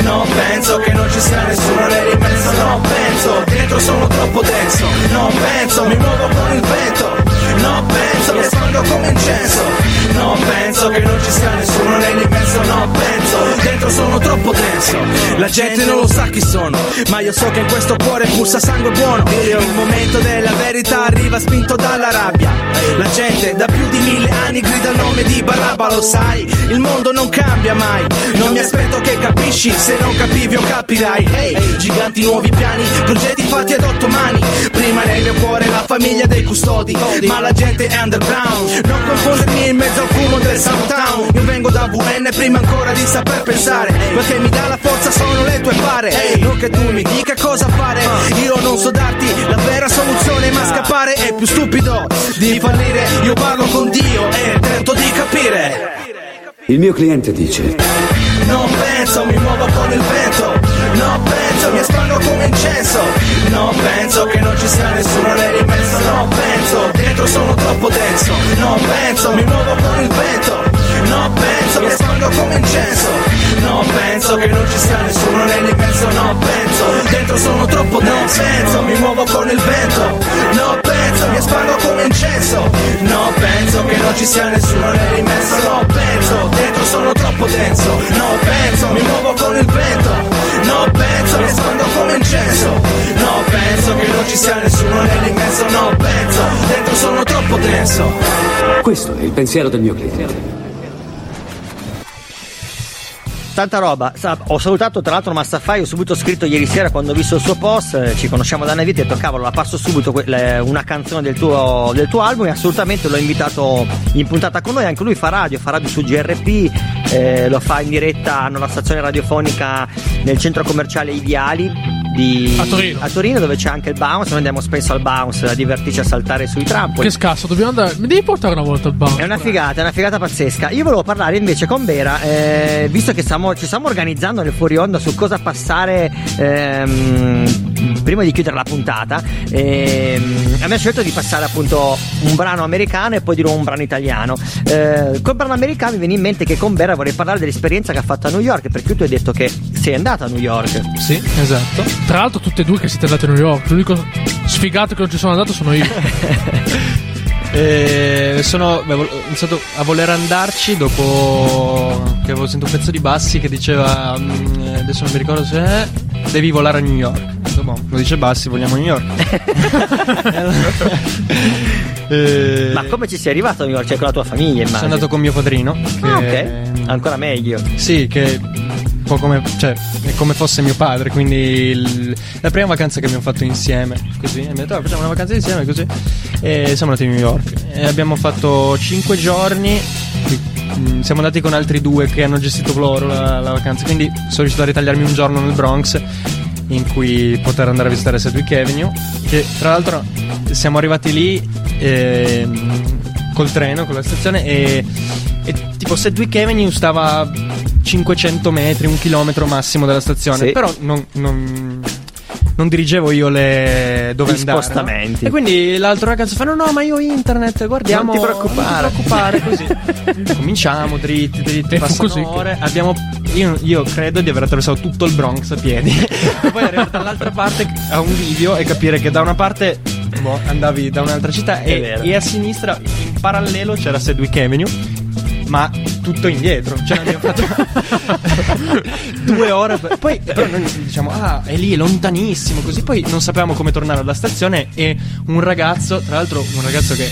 No penso che non ci sia nessuno nell'immenso No penso, dentro sono troppo denso. No penso, mi muovo con il vento No penso, mi espando come incenso No penso che non ci sia nessuno nell'immenso No penso, dentro sono troppo denso La gente non lo sa chi sono Ma io so che in questo cuore pulsa sangue buono. Il momento della verità arriva spinto dalla rabbia. La gente da più di mille anni grida il nome di Barabba Lo sai, il mondo non cambia mai. Non mi aspetto che capisci Se non capivi o capirai. Hey, giganti nuovi piani Progetti fatti ad otto mani. Prima ma nel mio cuore la famiglia dei custodi, ma la gente è underground. Non confondermi in mezzo al fumo del Soundtown. Io vengo da VN prima ancora di saper pensare. Quel che mi dà la forza sono le tue pare. Non che tu mi dica cosa fare. Io non so darti la vera soluzione, ma scappare è più stupido di fallire. Io parlo con Dio e tento di capire. Il mio cliente dice: Non penso, mi muovo con il vento. Non penso, mi espando come incenso. Non penso che non ci sia nessuno nell'immenso. Non penso, dentro sono troppo denso. Non penso, mi muovo con il vento. Non penso, mi espando come incenso. Non penso che non ci sia nessuno nell'immenso. Non penso, dentro sono troppo denso. Non penso, mi muovo con il vento. Non penso, mi espando come incenso. Non penso che non ci sia nessuno nell'immenso. Non penso, dentro sono troppo denso. Non penso, mi muovo con il vento. Non penso, mi espando come incenso. Non penso che non ci sia nessuno nell'immenso. Non penso, dentro sono troppo denso. Questo è il pensiero del mio cliente. Tanta roba. Ho salutato tra l'altro Massafai, ho subito scritto ieri sera quando ho visto il suo post, eh, ci conosciamo da una vita e ho detto cavolo, la passo subito una canzone del tuo, del tuo album e assolutamente l'ho invitato in puntata con noi, anche lui fa radio, fa radio su GRP, eh, lo fa in diretta, hanno la stazione radiofonica nel centro commerciale Ideali. Di, A Torino. dove c'è anche il bounce, noi andiamo spesso al bounce a divertirci a saltare sui trampoli. Che scasso, dobbiamo andare. Mi devi portare una volta al bar. È una figata, è una figata pazzesca. Io volevo parlare invece con Vera, eh, visto che stiamo- ci stiamo organizzando nel fuori onda su cosa passare ehm, prima di chiudere la puntata. ehm, abbiamo scelto di passare appunto un brano americano e poi di nuovo un brano italiano. Eh, col brano americano mi viene in mente che con Vera vorrei parlare dell'esperienza che ha fatto a New York, perché tu hai detto che sei andata a New York. Sì, esatto. Tra l'altro, tutte e due che siete andati a New York. L'unico sfigato che non ci sono andato sono io. E sono, beh, iniziato a voler andarci dopo che avevo sentito un pezzo di Bassi che diceva mm, adesso non mi ricordo se è devi volare a New York. Detto, boh, lo dice Bassi, vogliamo New York. Eh, Ma come ci sei arrivato a New York? Cioè con la tua famiglia, immagino. sono andato con mio padrino. Che, Ah, ok. Ancora meglio. Sì, che po' come, cioè, come fosse mio padre, quindi il- la prima vacanza che abbiamo fatto insieme, così, ha detto "Ah, facciamo una vacanza insieme, così, e siamo andati a New York. E abbiamo fatto 5 giorni, mm, siamo andati con altri due che hanno gestito loro la, la vacanza, quindi sono riuscito a ritagliarmi un giorno nel Bronx in cui poter andare a visitare Sedgwick Avenue, che tra l'altro siamo arrivati lì ehm, col treno, con la stazione e, e tipo Sedgwick Avenue stava a 500 metri, un chilometro massimo dalla stazione, Sì. però non, non- non dirigevo io le dove Gli andare. no? spostamenti. E quindi l'altro ragazzo fa: No, no, ma io ho internet, guardiamo. Non ti preoccupare." Non ti preoccupare, così. Cominciamo dritti, dritti, passano così che- ore. Abbiamo, io, io credo di aver attraversato tutto il Bronx a piedi. e poi arrivare dall'altra parte a un video e capire che da una parte boh, andavi da un'altra città e, e a sinistra in parallelo c'era Sedgwick Avenue. Ma tutto indietro, cioè abbiamo fatto due ore. per- Poi però noi diciamo, ah, è lì, è lontanissimo. Così poi non sapevamo come tornare alla stazione. E un ragazzo, tra l'altro, un ragazzo che,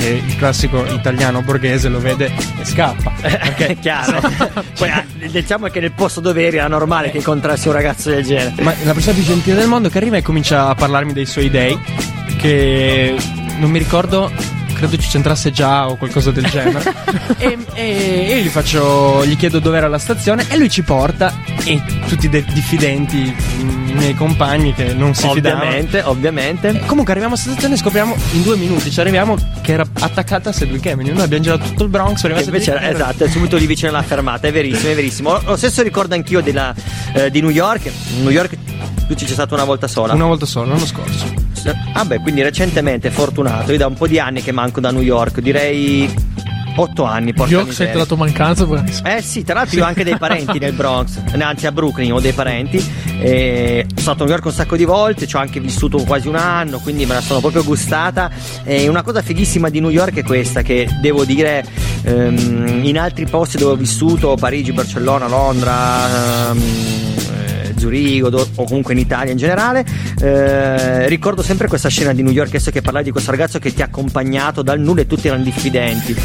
il classico italiano borghese lo vede e scappa. Perché È chiaro. Poi ah, diciamo che nel posto dove eri era normale che incontrassi un ragazzo del genere. Ma la persona più gentile del mondo che arriva e comincia a parlarmi dei suoi dei, che non mi ricordo, credo ci c'entrasse già o qualcosa del genere. e, e io gli faccio, gli chiedo dov'era la stazione e lui ci porta e tutti dei diffidenti, i miei compagni che non si fidavano. Ovviamente, ovviamente. Comunque arriviamo a stazione e scopriamo in due minuti, ci arriviamo che era attaccata a Sedgwick Avenue. Noi abbiamo girato tutto il Bronx, arriviamo a invece era, esatto, è subito lì vicino alla fermata, è verissimo, è verissimo. Lo stesso ricordo anch'io della, eh, di New York. New York tu ci sei stato una volta sola. Una volta sola, l'anno scorso. Ah beh, quindi recentemente fortunato. Io da un po' di anni che manco da New York, direi 8 anni. New porca York la tua mancanza. Eh sì, tra l'altro io ho anche dei parenti nel Bronx, anzi a Brooklyn ho dei parenti. E sono stato a New York un sacco di volte, ci ho anche vissuto quasi un anno, quindi me la sono proprio gustata. E una cosa fighissima di New York è questa, che devo dire ehm, in altri posti dove ho vissuto, Parigi, Barcellona, Londra. ehm, eh, Zurigo o comunque in Italia in generale. Eh, ricordo sempre questa scena di New York adesso che parlavi di questo ragazzo che ti ha accompagnato dal nulla e tutti erano diffidenti.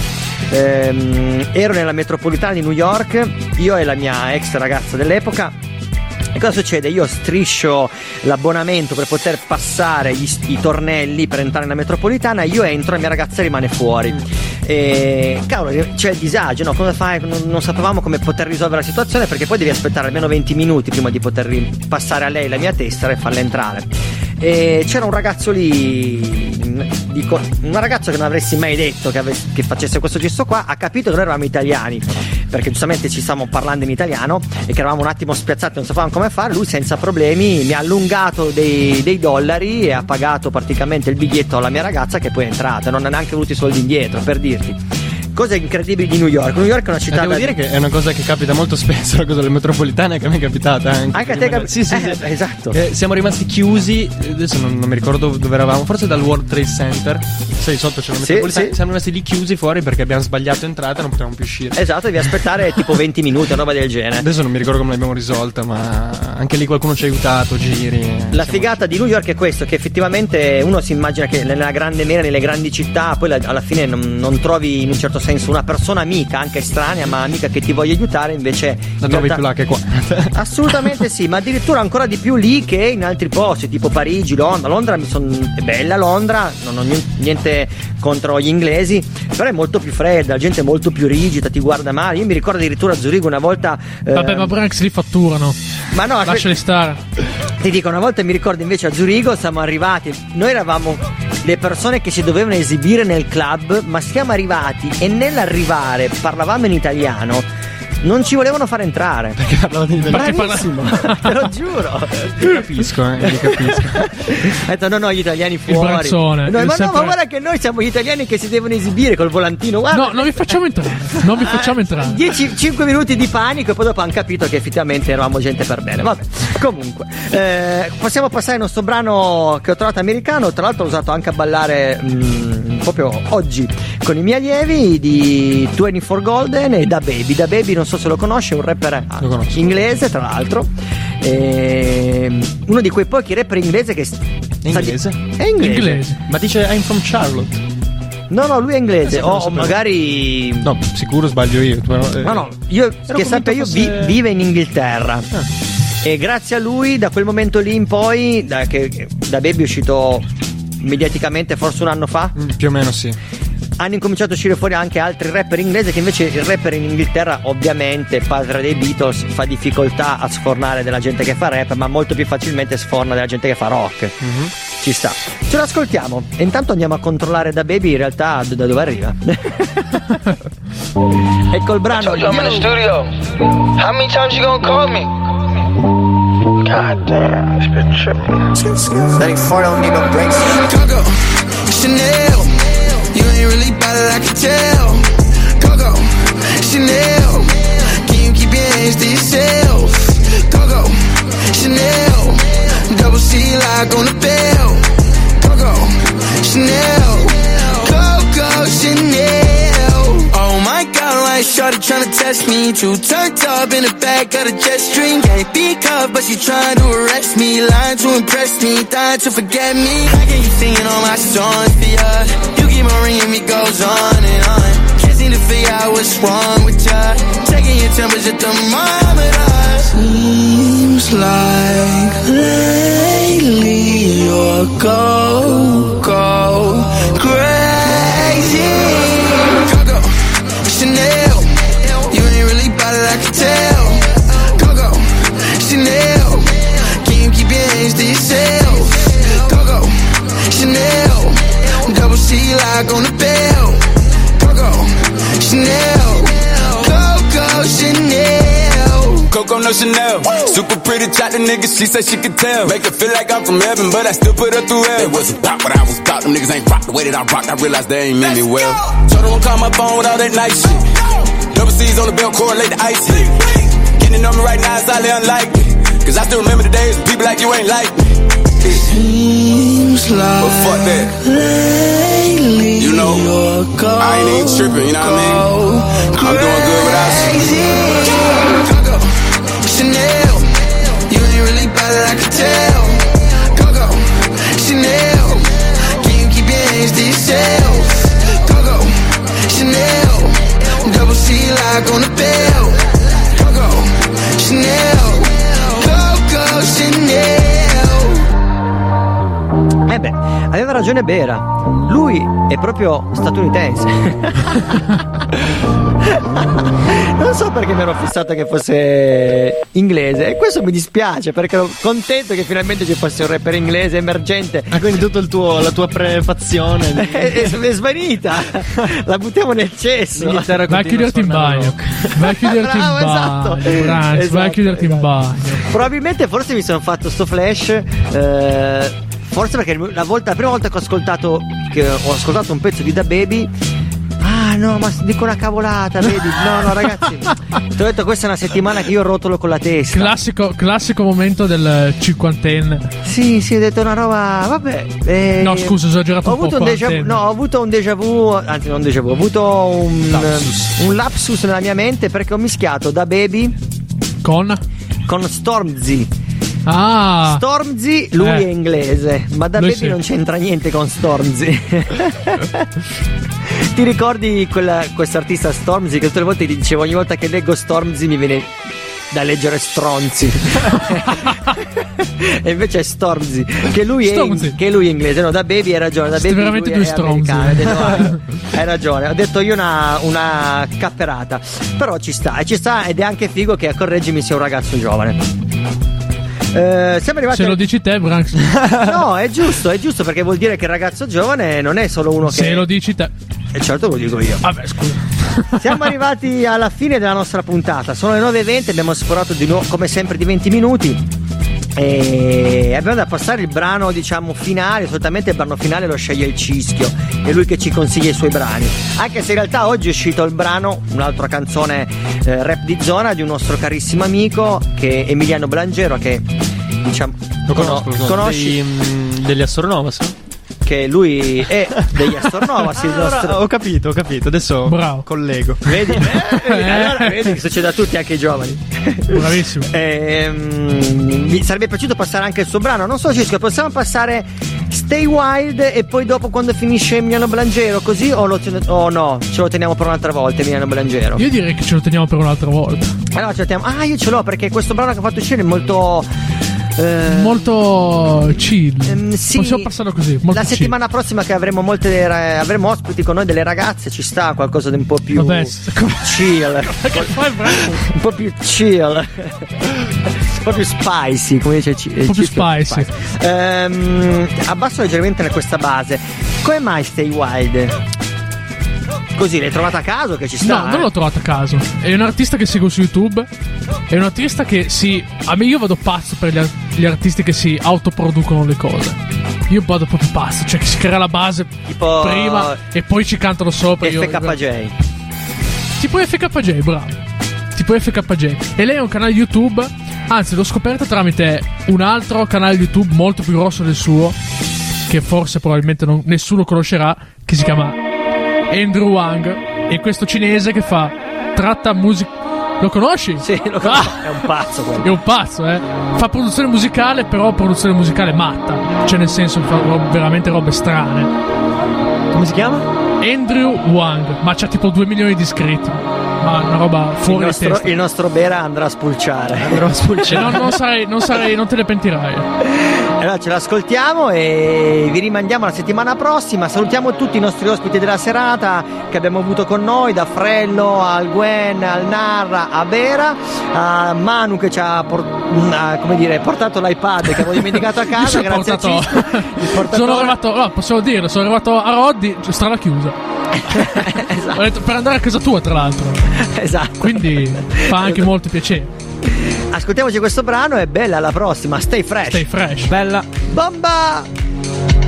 Ehm, ero nella metropolitana di New York io e la mia ex ragazza dell'epoca E cosa succede? Io striscio l'abbonamento per poter passare gli- i tornelli per entrare nella metropolitana, io entro e la mia ragazza rimane fuori. E cavolo, c'è disagio, no? Come fai? Non, non sapevamo come poter risolvere la situazione perché poi devi aspettare almeno 20 minuti prima di poter passare a lei la mia tessera e farla entrare. E c'era un ragazzo lì, dico, un ragazzo che non avresti mai detto che, avesse- che facesse questo gesto qua, ha capito che noi eravamo italiani, perché giustamente ci stavamo parlando in italiano e che eravamo un attimo spiazzati, non sapevamo come fare, lui senza problemi mi ha allungato dei, dei dollari e ha pagato praticamente il biglietto alla mia ragazza che poi è entrata, non ha neanche avuto i soldi indietro, per dirti. Cose incredibili di New York. New York è una Eh, città devo da- dire che è una cosa che capita molto spesso, la cosa delle metropolitane che a me è capitata anche. Anche a te cap- Sì, sì, eh, sì. esatto. Eh, siamo rimasti chiusi, adesso non, non mi ricordo dove eravamo, forse dal World Trade Center. Sai, sotto c'è la metropolitana. sì. Siamo rimasti lì chiusi fuori perché abbiamo sbagliato entrata e non potevamo più uscire. Esatto, devi aspettare tipo 20 minuti, roba del genere. Adesso non mi ricordo come l'abbiamo risolta, ma anche lì qualcuno ci ha aiutato, giri. La figata di New York è questo, che effettivamente uno si immagina che nella grande mera, nelle grandi città, poi la- alla fine non, non trovi in un certo senso una persona amica, anche estranea, ma amica che ti voglia aiutare, invece... La in trovi realtà- più là che qua. Assolutamente sì, ma addirittura ancora di più lì che in altri posti, tipo Parigi, Londra. Londra mi son- è bella Londra, non ho ni- niente contro gli inglesi, però è molto più fredda, la gente è molto più rigida, ti guarda male. Io mi ricordo addirittura a Zurigo una volta... eh, Vabbè, ma Branks li fatturano. ma no, Lasciali stare. ti dico, una volta mi ricordo invece a Zurigo siamo arrivati, noi eravamo le persone che si dovevano esibire nel club, ma siamo arrivati e nell'arrivare parlavamo in italiano. Non ci volevano fare entrare. Perché parlavano in italiano? Bravissimo, te lo giuro. Li capisco, eh, li capisco. Ha detto no, no, gli italiani fuori. branzone, No, il ma no, sempre- ma guarda che noi siamo gli italiani che si devono esibire col volantino. Guarda. No, non vi facciamo entrare. Non vi facciamo entrare. 10, 5 minuti di panico e poi dopo hanno capito che effettivamente eravamo gente per bene. Vabbè, comunque, eh, possiamo passare al nostro brano che ho trovato americano. Tra l'altro, l'ho usato anche a ballare mm, proprio oggi con i miei allievi di 24 Golden e Da Baby. Da Baby, non so se lo conosci, è un rapper inglese, tra l'altro. E, uno di quei pochi rapper inglese che. sta di- Inglese? È inglese. Ma dice I'm from Charlotte. No, no, lui è inglese. Eh, O sapevo. magari. No, sicuro sbaglio io. però, eh, No, no, io ero che sappia io convinto vi- fosse- vive in Inghilterra. Ah. E grazie a lui, da quel momento lì in poi, da, che, da Baby è uscito mediaticamente forse un anno fa, Mm, Più o meno sì. hanno incominciato a uscire fuori anche altri rapper inglesi che invece il rapper in Inghilterra, ovviamente, padre dei Beatles, fa difficoltà a sfornare della gente che fa rap, ma molto più facilmente sforna della gente che fa rock. Mhm. Ci sta. Ce l'ascoltiamo. E intanto andiamo a controllare da Baby in realtà da dove arriva. ecco il brano. I'm in the studio. How many times you gonna call me? God damn, it's been tripping. Letting fart don't need no brakes. Coco, Chanel. You ain't really bad I can tell. Coco, Chanel. Can you keep your hands to yourself? Coco, Chanel. Double C lock on the bell. Coco, Chanel. Coco, Chanel. Like shorty tryna test me. Too turned up in the back of the jet stream. Can't be cuffed, but she trying to arrest me. Lying to impress me, dying to forget me. How can you singing all my songs for ya? You keep on ringing me, goes on and on. Can't seem to figure out what's wrong with ya. Taking your temperature thermometer. Uh. Seems like lately you're go, go C lock on the bell. Coco, Chanel. Coco, Chanel. Coco no Chanel. Super pretty, chat the niggas, she said she could tell. Make it feel like I'm from heaven, but I still put her through hell. It wasn't about what I was about. Them niggas ain't rock the way that I rocked. I realized they ain't mean me well. Told her don't call my phone with all that nice shit. Double C's on the belt, correlate the ice hit. Getting on me right now is highly unlikely. Cause I still remember the days when people like you ain't like me. Seems like But fuck that. You know, I ain't even tripping, you know what I mean? I'm doing good without you. Coco, Chanel. You ain't really bad it, I can tell. Coco, Chanel. Can you keep your hands to yourself? Coco, Chanel. Double C lock on the bell. Coco, Chanel. Coco, Eh beh, aveva ragione Bera. Lui è proprio statunitense. non so perché mi ero fissato che fosse inglese. E questo mi dispiace perché ero contento che finalmente ci fosse un rapper inglese emergente. Ah, quindi tutta la tua prefazione di- è, è- svanita. La buttiamo nel cesso. Vai a chiuderti in bagno. Vai a chiuderti in bagno. esatto. Vai a Esatto, chiuderti in bagno. Probabilmente forse mi sono fatto sto flash. eh, forse perché la, volta, la prima volta che ho ascoltato che ho ascoltato un pezzo di Da Baby. Ah no, ma dico una cavolata, vedi? No, no, ragazzi. Ti ho detto questa è una settimana che io rotolo con la testa. Classico, classico momento del cinquantenne. Sì, sì, ho detto una roba. Vabbè. eh, No, scusa, ho esagerato ho un po' un déjà vu, no, ho avuto un déjà vu, anzi non un déjà vu, ho avuto un Lapsus. un lapsus nella mia mente perché ho mischiato da baby con con Stormzy. Ah, Stormzy, lui Eh. è inglese, ma da Lui baby sì. non c'entra niente con Stormzy. Ti ricordi quella, questo artista Stormzy che tutte le volte ti dicevo ogni volta che leggo Stormzy mi viene da leggere Stronzi e invece è Stormzy che lui, è, Stormzy. che lui è inglese no da baby hai ragione da baby veramente lui due. Hai "Ah, hai ragione ho detto io una, una capperata però ci sta e ci sta ed è anche figo che a correggimi sia un ragazzo giovane eh, siamo arrivati se lo dici te, Branks. no, è giusto, è giusto perché vuol dire che il ragazzo giovane non è solo uno che. Se lo dici te. E certo lo dico io. Vabbè, scusa. Siamo arrivati alla fine della nostra puntata. Sono le 9.20, abbiamo sforato di nuovo, come sempre, di 20 minuti. E abbiamo da passare il brano, diciamo, finale. Solitamente il brano finale lo sceglie il Cischio, è lui che ci consiglia i suoi brani. Anche se in realtà oggi è uscito il brano, un'altra canzone eh, rap di zona di un nostro carissimo amico che è Emiliano Blangero, che diciamo. Lo conosco, conosci? Dei, mm, degli Astronovas? no? Che lui è degli Astronovas, il ora nostro- ho capito, ho capito. Adesso Bravo. collego. Vedi? Eh, allora vedi che succede a tutti, anche ai giovani. Bravissimo. Ehm, mi sarebbe piaciuto passare anche il suo brano. Non so, Cisco, possiamo passare Stay Wild e poi dopo quando finisce Emiliano Blangero, così o, lo ten- o no? Ce lo teniamo per un'altra volta, Emiliano Blangero. Io direi che ce lo teniamo per un'altra volta. Allora ce lo teniamo. Ah, io ce l'ho perché questo brano che ha fatto uscire è molto. Eh, Molto chill. ehm, sì. Possiamo passarlo così. La chill. settimana prossima che avremo molte avremo ospiti con noi delle ragazze, ci sta qualcosa di un po' più Vabbè, chill. un po' più chill. un po' più spicy, come dice ci- Un po' più Cisco. spicy. Ehm, abbasso leggermente questa base. Come mai Stay Wild? Così l'hai trovata a caso che ci sta? No, non eh? l'ho trovato a caso. È un artista che seguo su YouTube. È un artista che si. A me io vado pazzo per gli, ar- gli artisti che si autoproducono le cose. Io vado proprio pazzo, cioè che si crea la base Tipo- prima e poi ci cantano sopra. Io- FKJ. Tipo FKJ, bravo. Tipo FKJ. E lei ha un canale YouTube. Anzi, l'ho scoperto tramite un altro canale YouTube molto più grosso del suo. Che forse probabilmente non- nessuno conoscerà. Che si chiama Andrew Wang. E questo cinese che fa. Tratta musica. Lo conosci? Sì, lo conosco. È un pazzo quello. È un pazzo, eh. Fa produzione musicale, però produzione musicale matta. Cioè, nel senso, fa rob- veramente robe strane. Come si chiama? Andrew Wang. Ma c'ha tipo 2 milioni di iscritti. Ma una roba Il fuori di nostro, il nostro Bera andrà a spulciare. Andrò a spulciare. non, non sarei, non sarei, non te ne pentirai. Allora ce l'ascoltiamo e vi rimandiamo la settimana prossima. Salutiamo tutti i nostri ospiti della serata che abbiamo avuto con noi, da Frello al Gwen, al Narra, a Vera, a Manu che ci ha, por- come dire, portato l'iPad che avevo dimenticato a casa. Grazie portato- a Cisco. Sono arrivato, no, possiamo dirlo, sono arrivato a Roddi, cioè, strada chiusa. Detto, per andare a casa tua, tra l'altro. Esatto. Quindi fa anche molto piacere. Ascoltiamoci questo brano e bella alla prossima. Stay fresh. Stay fresh. Bella. Bomba!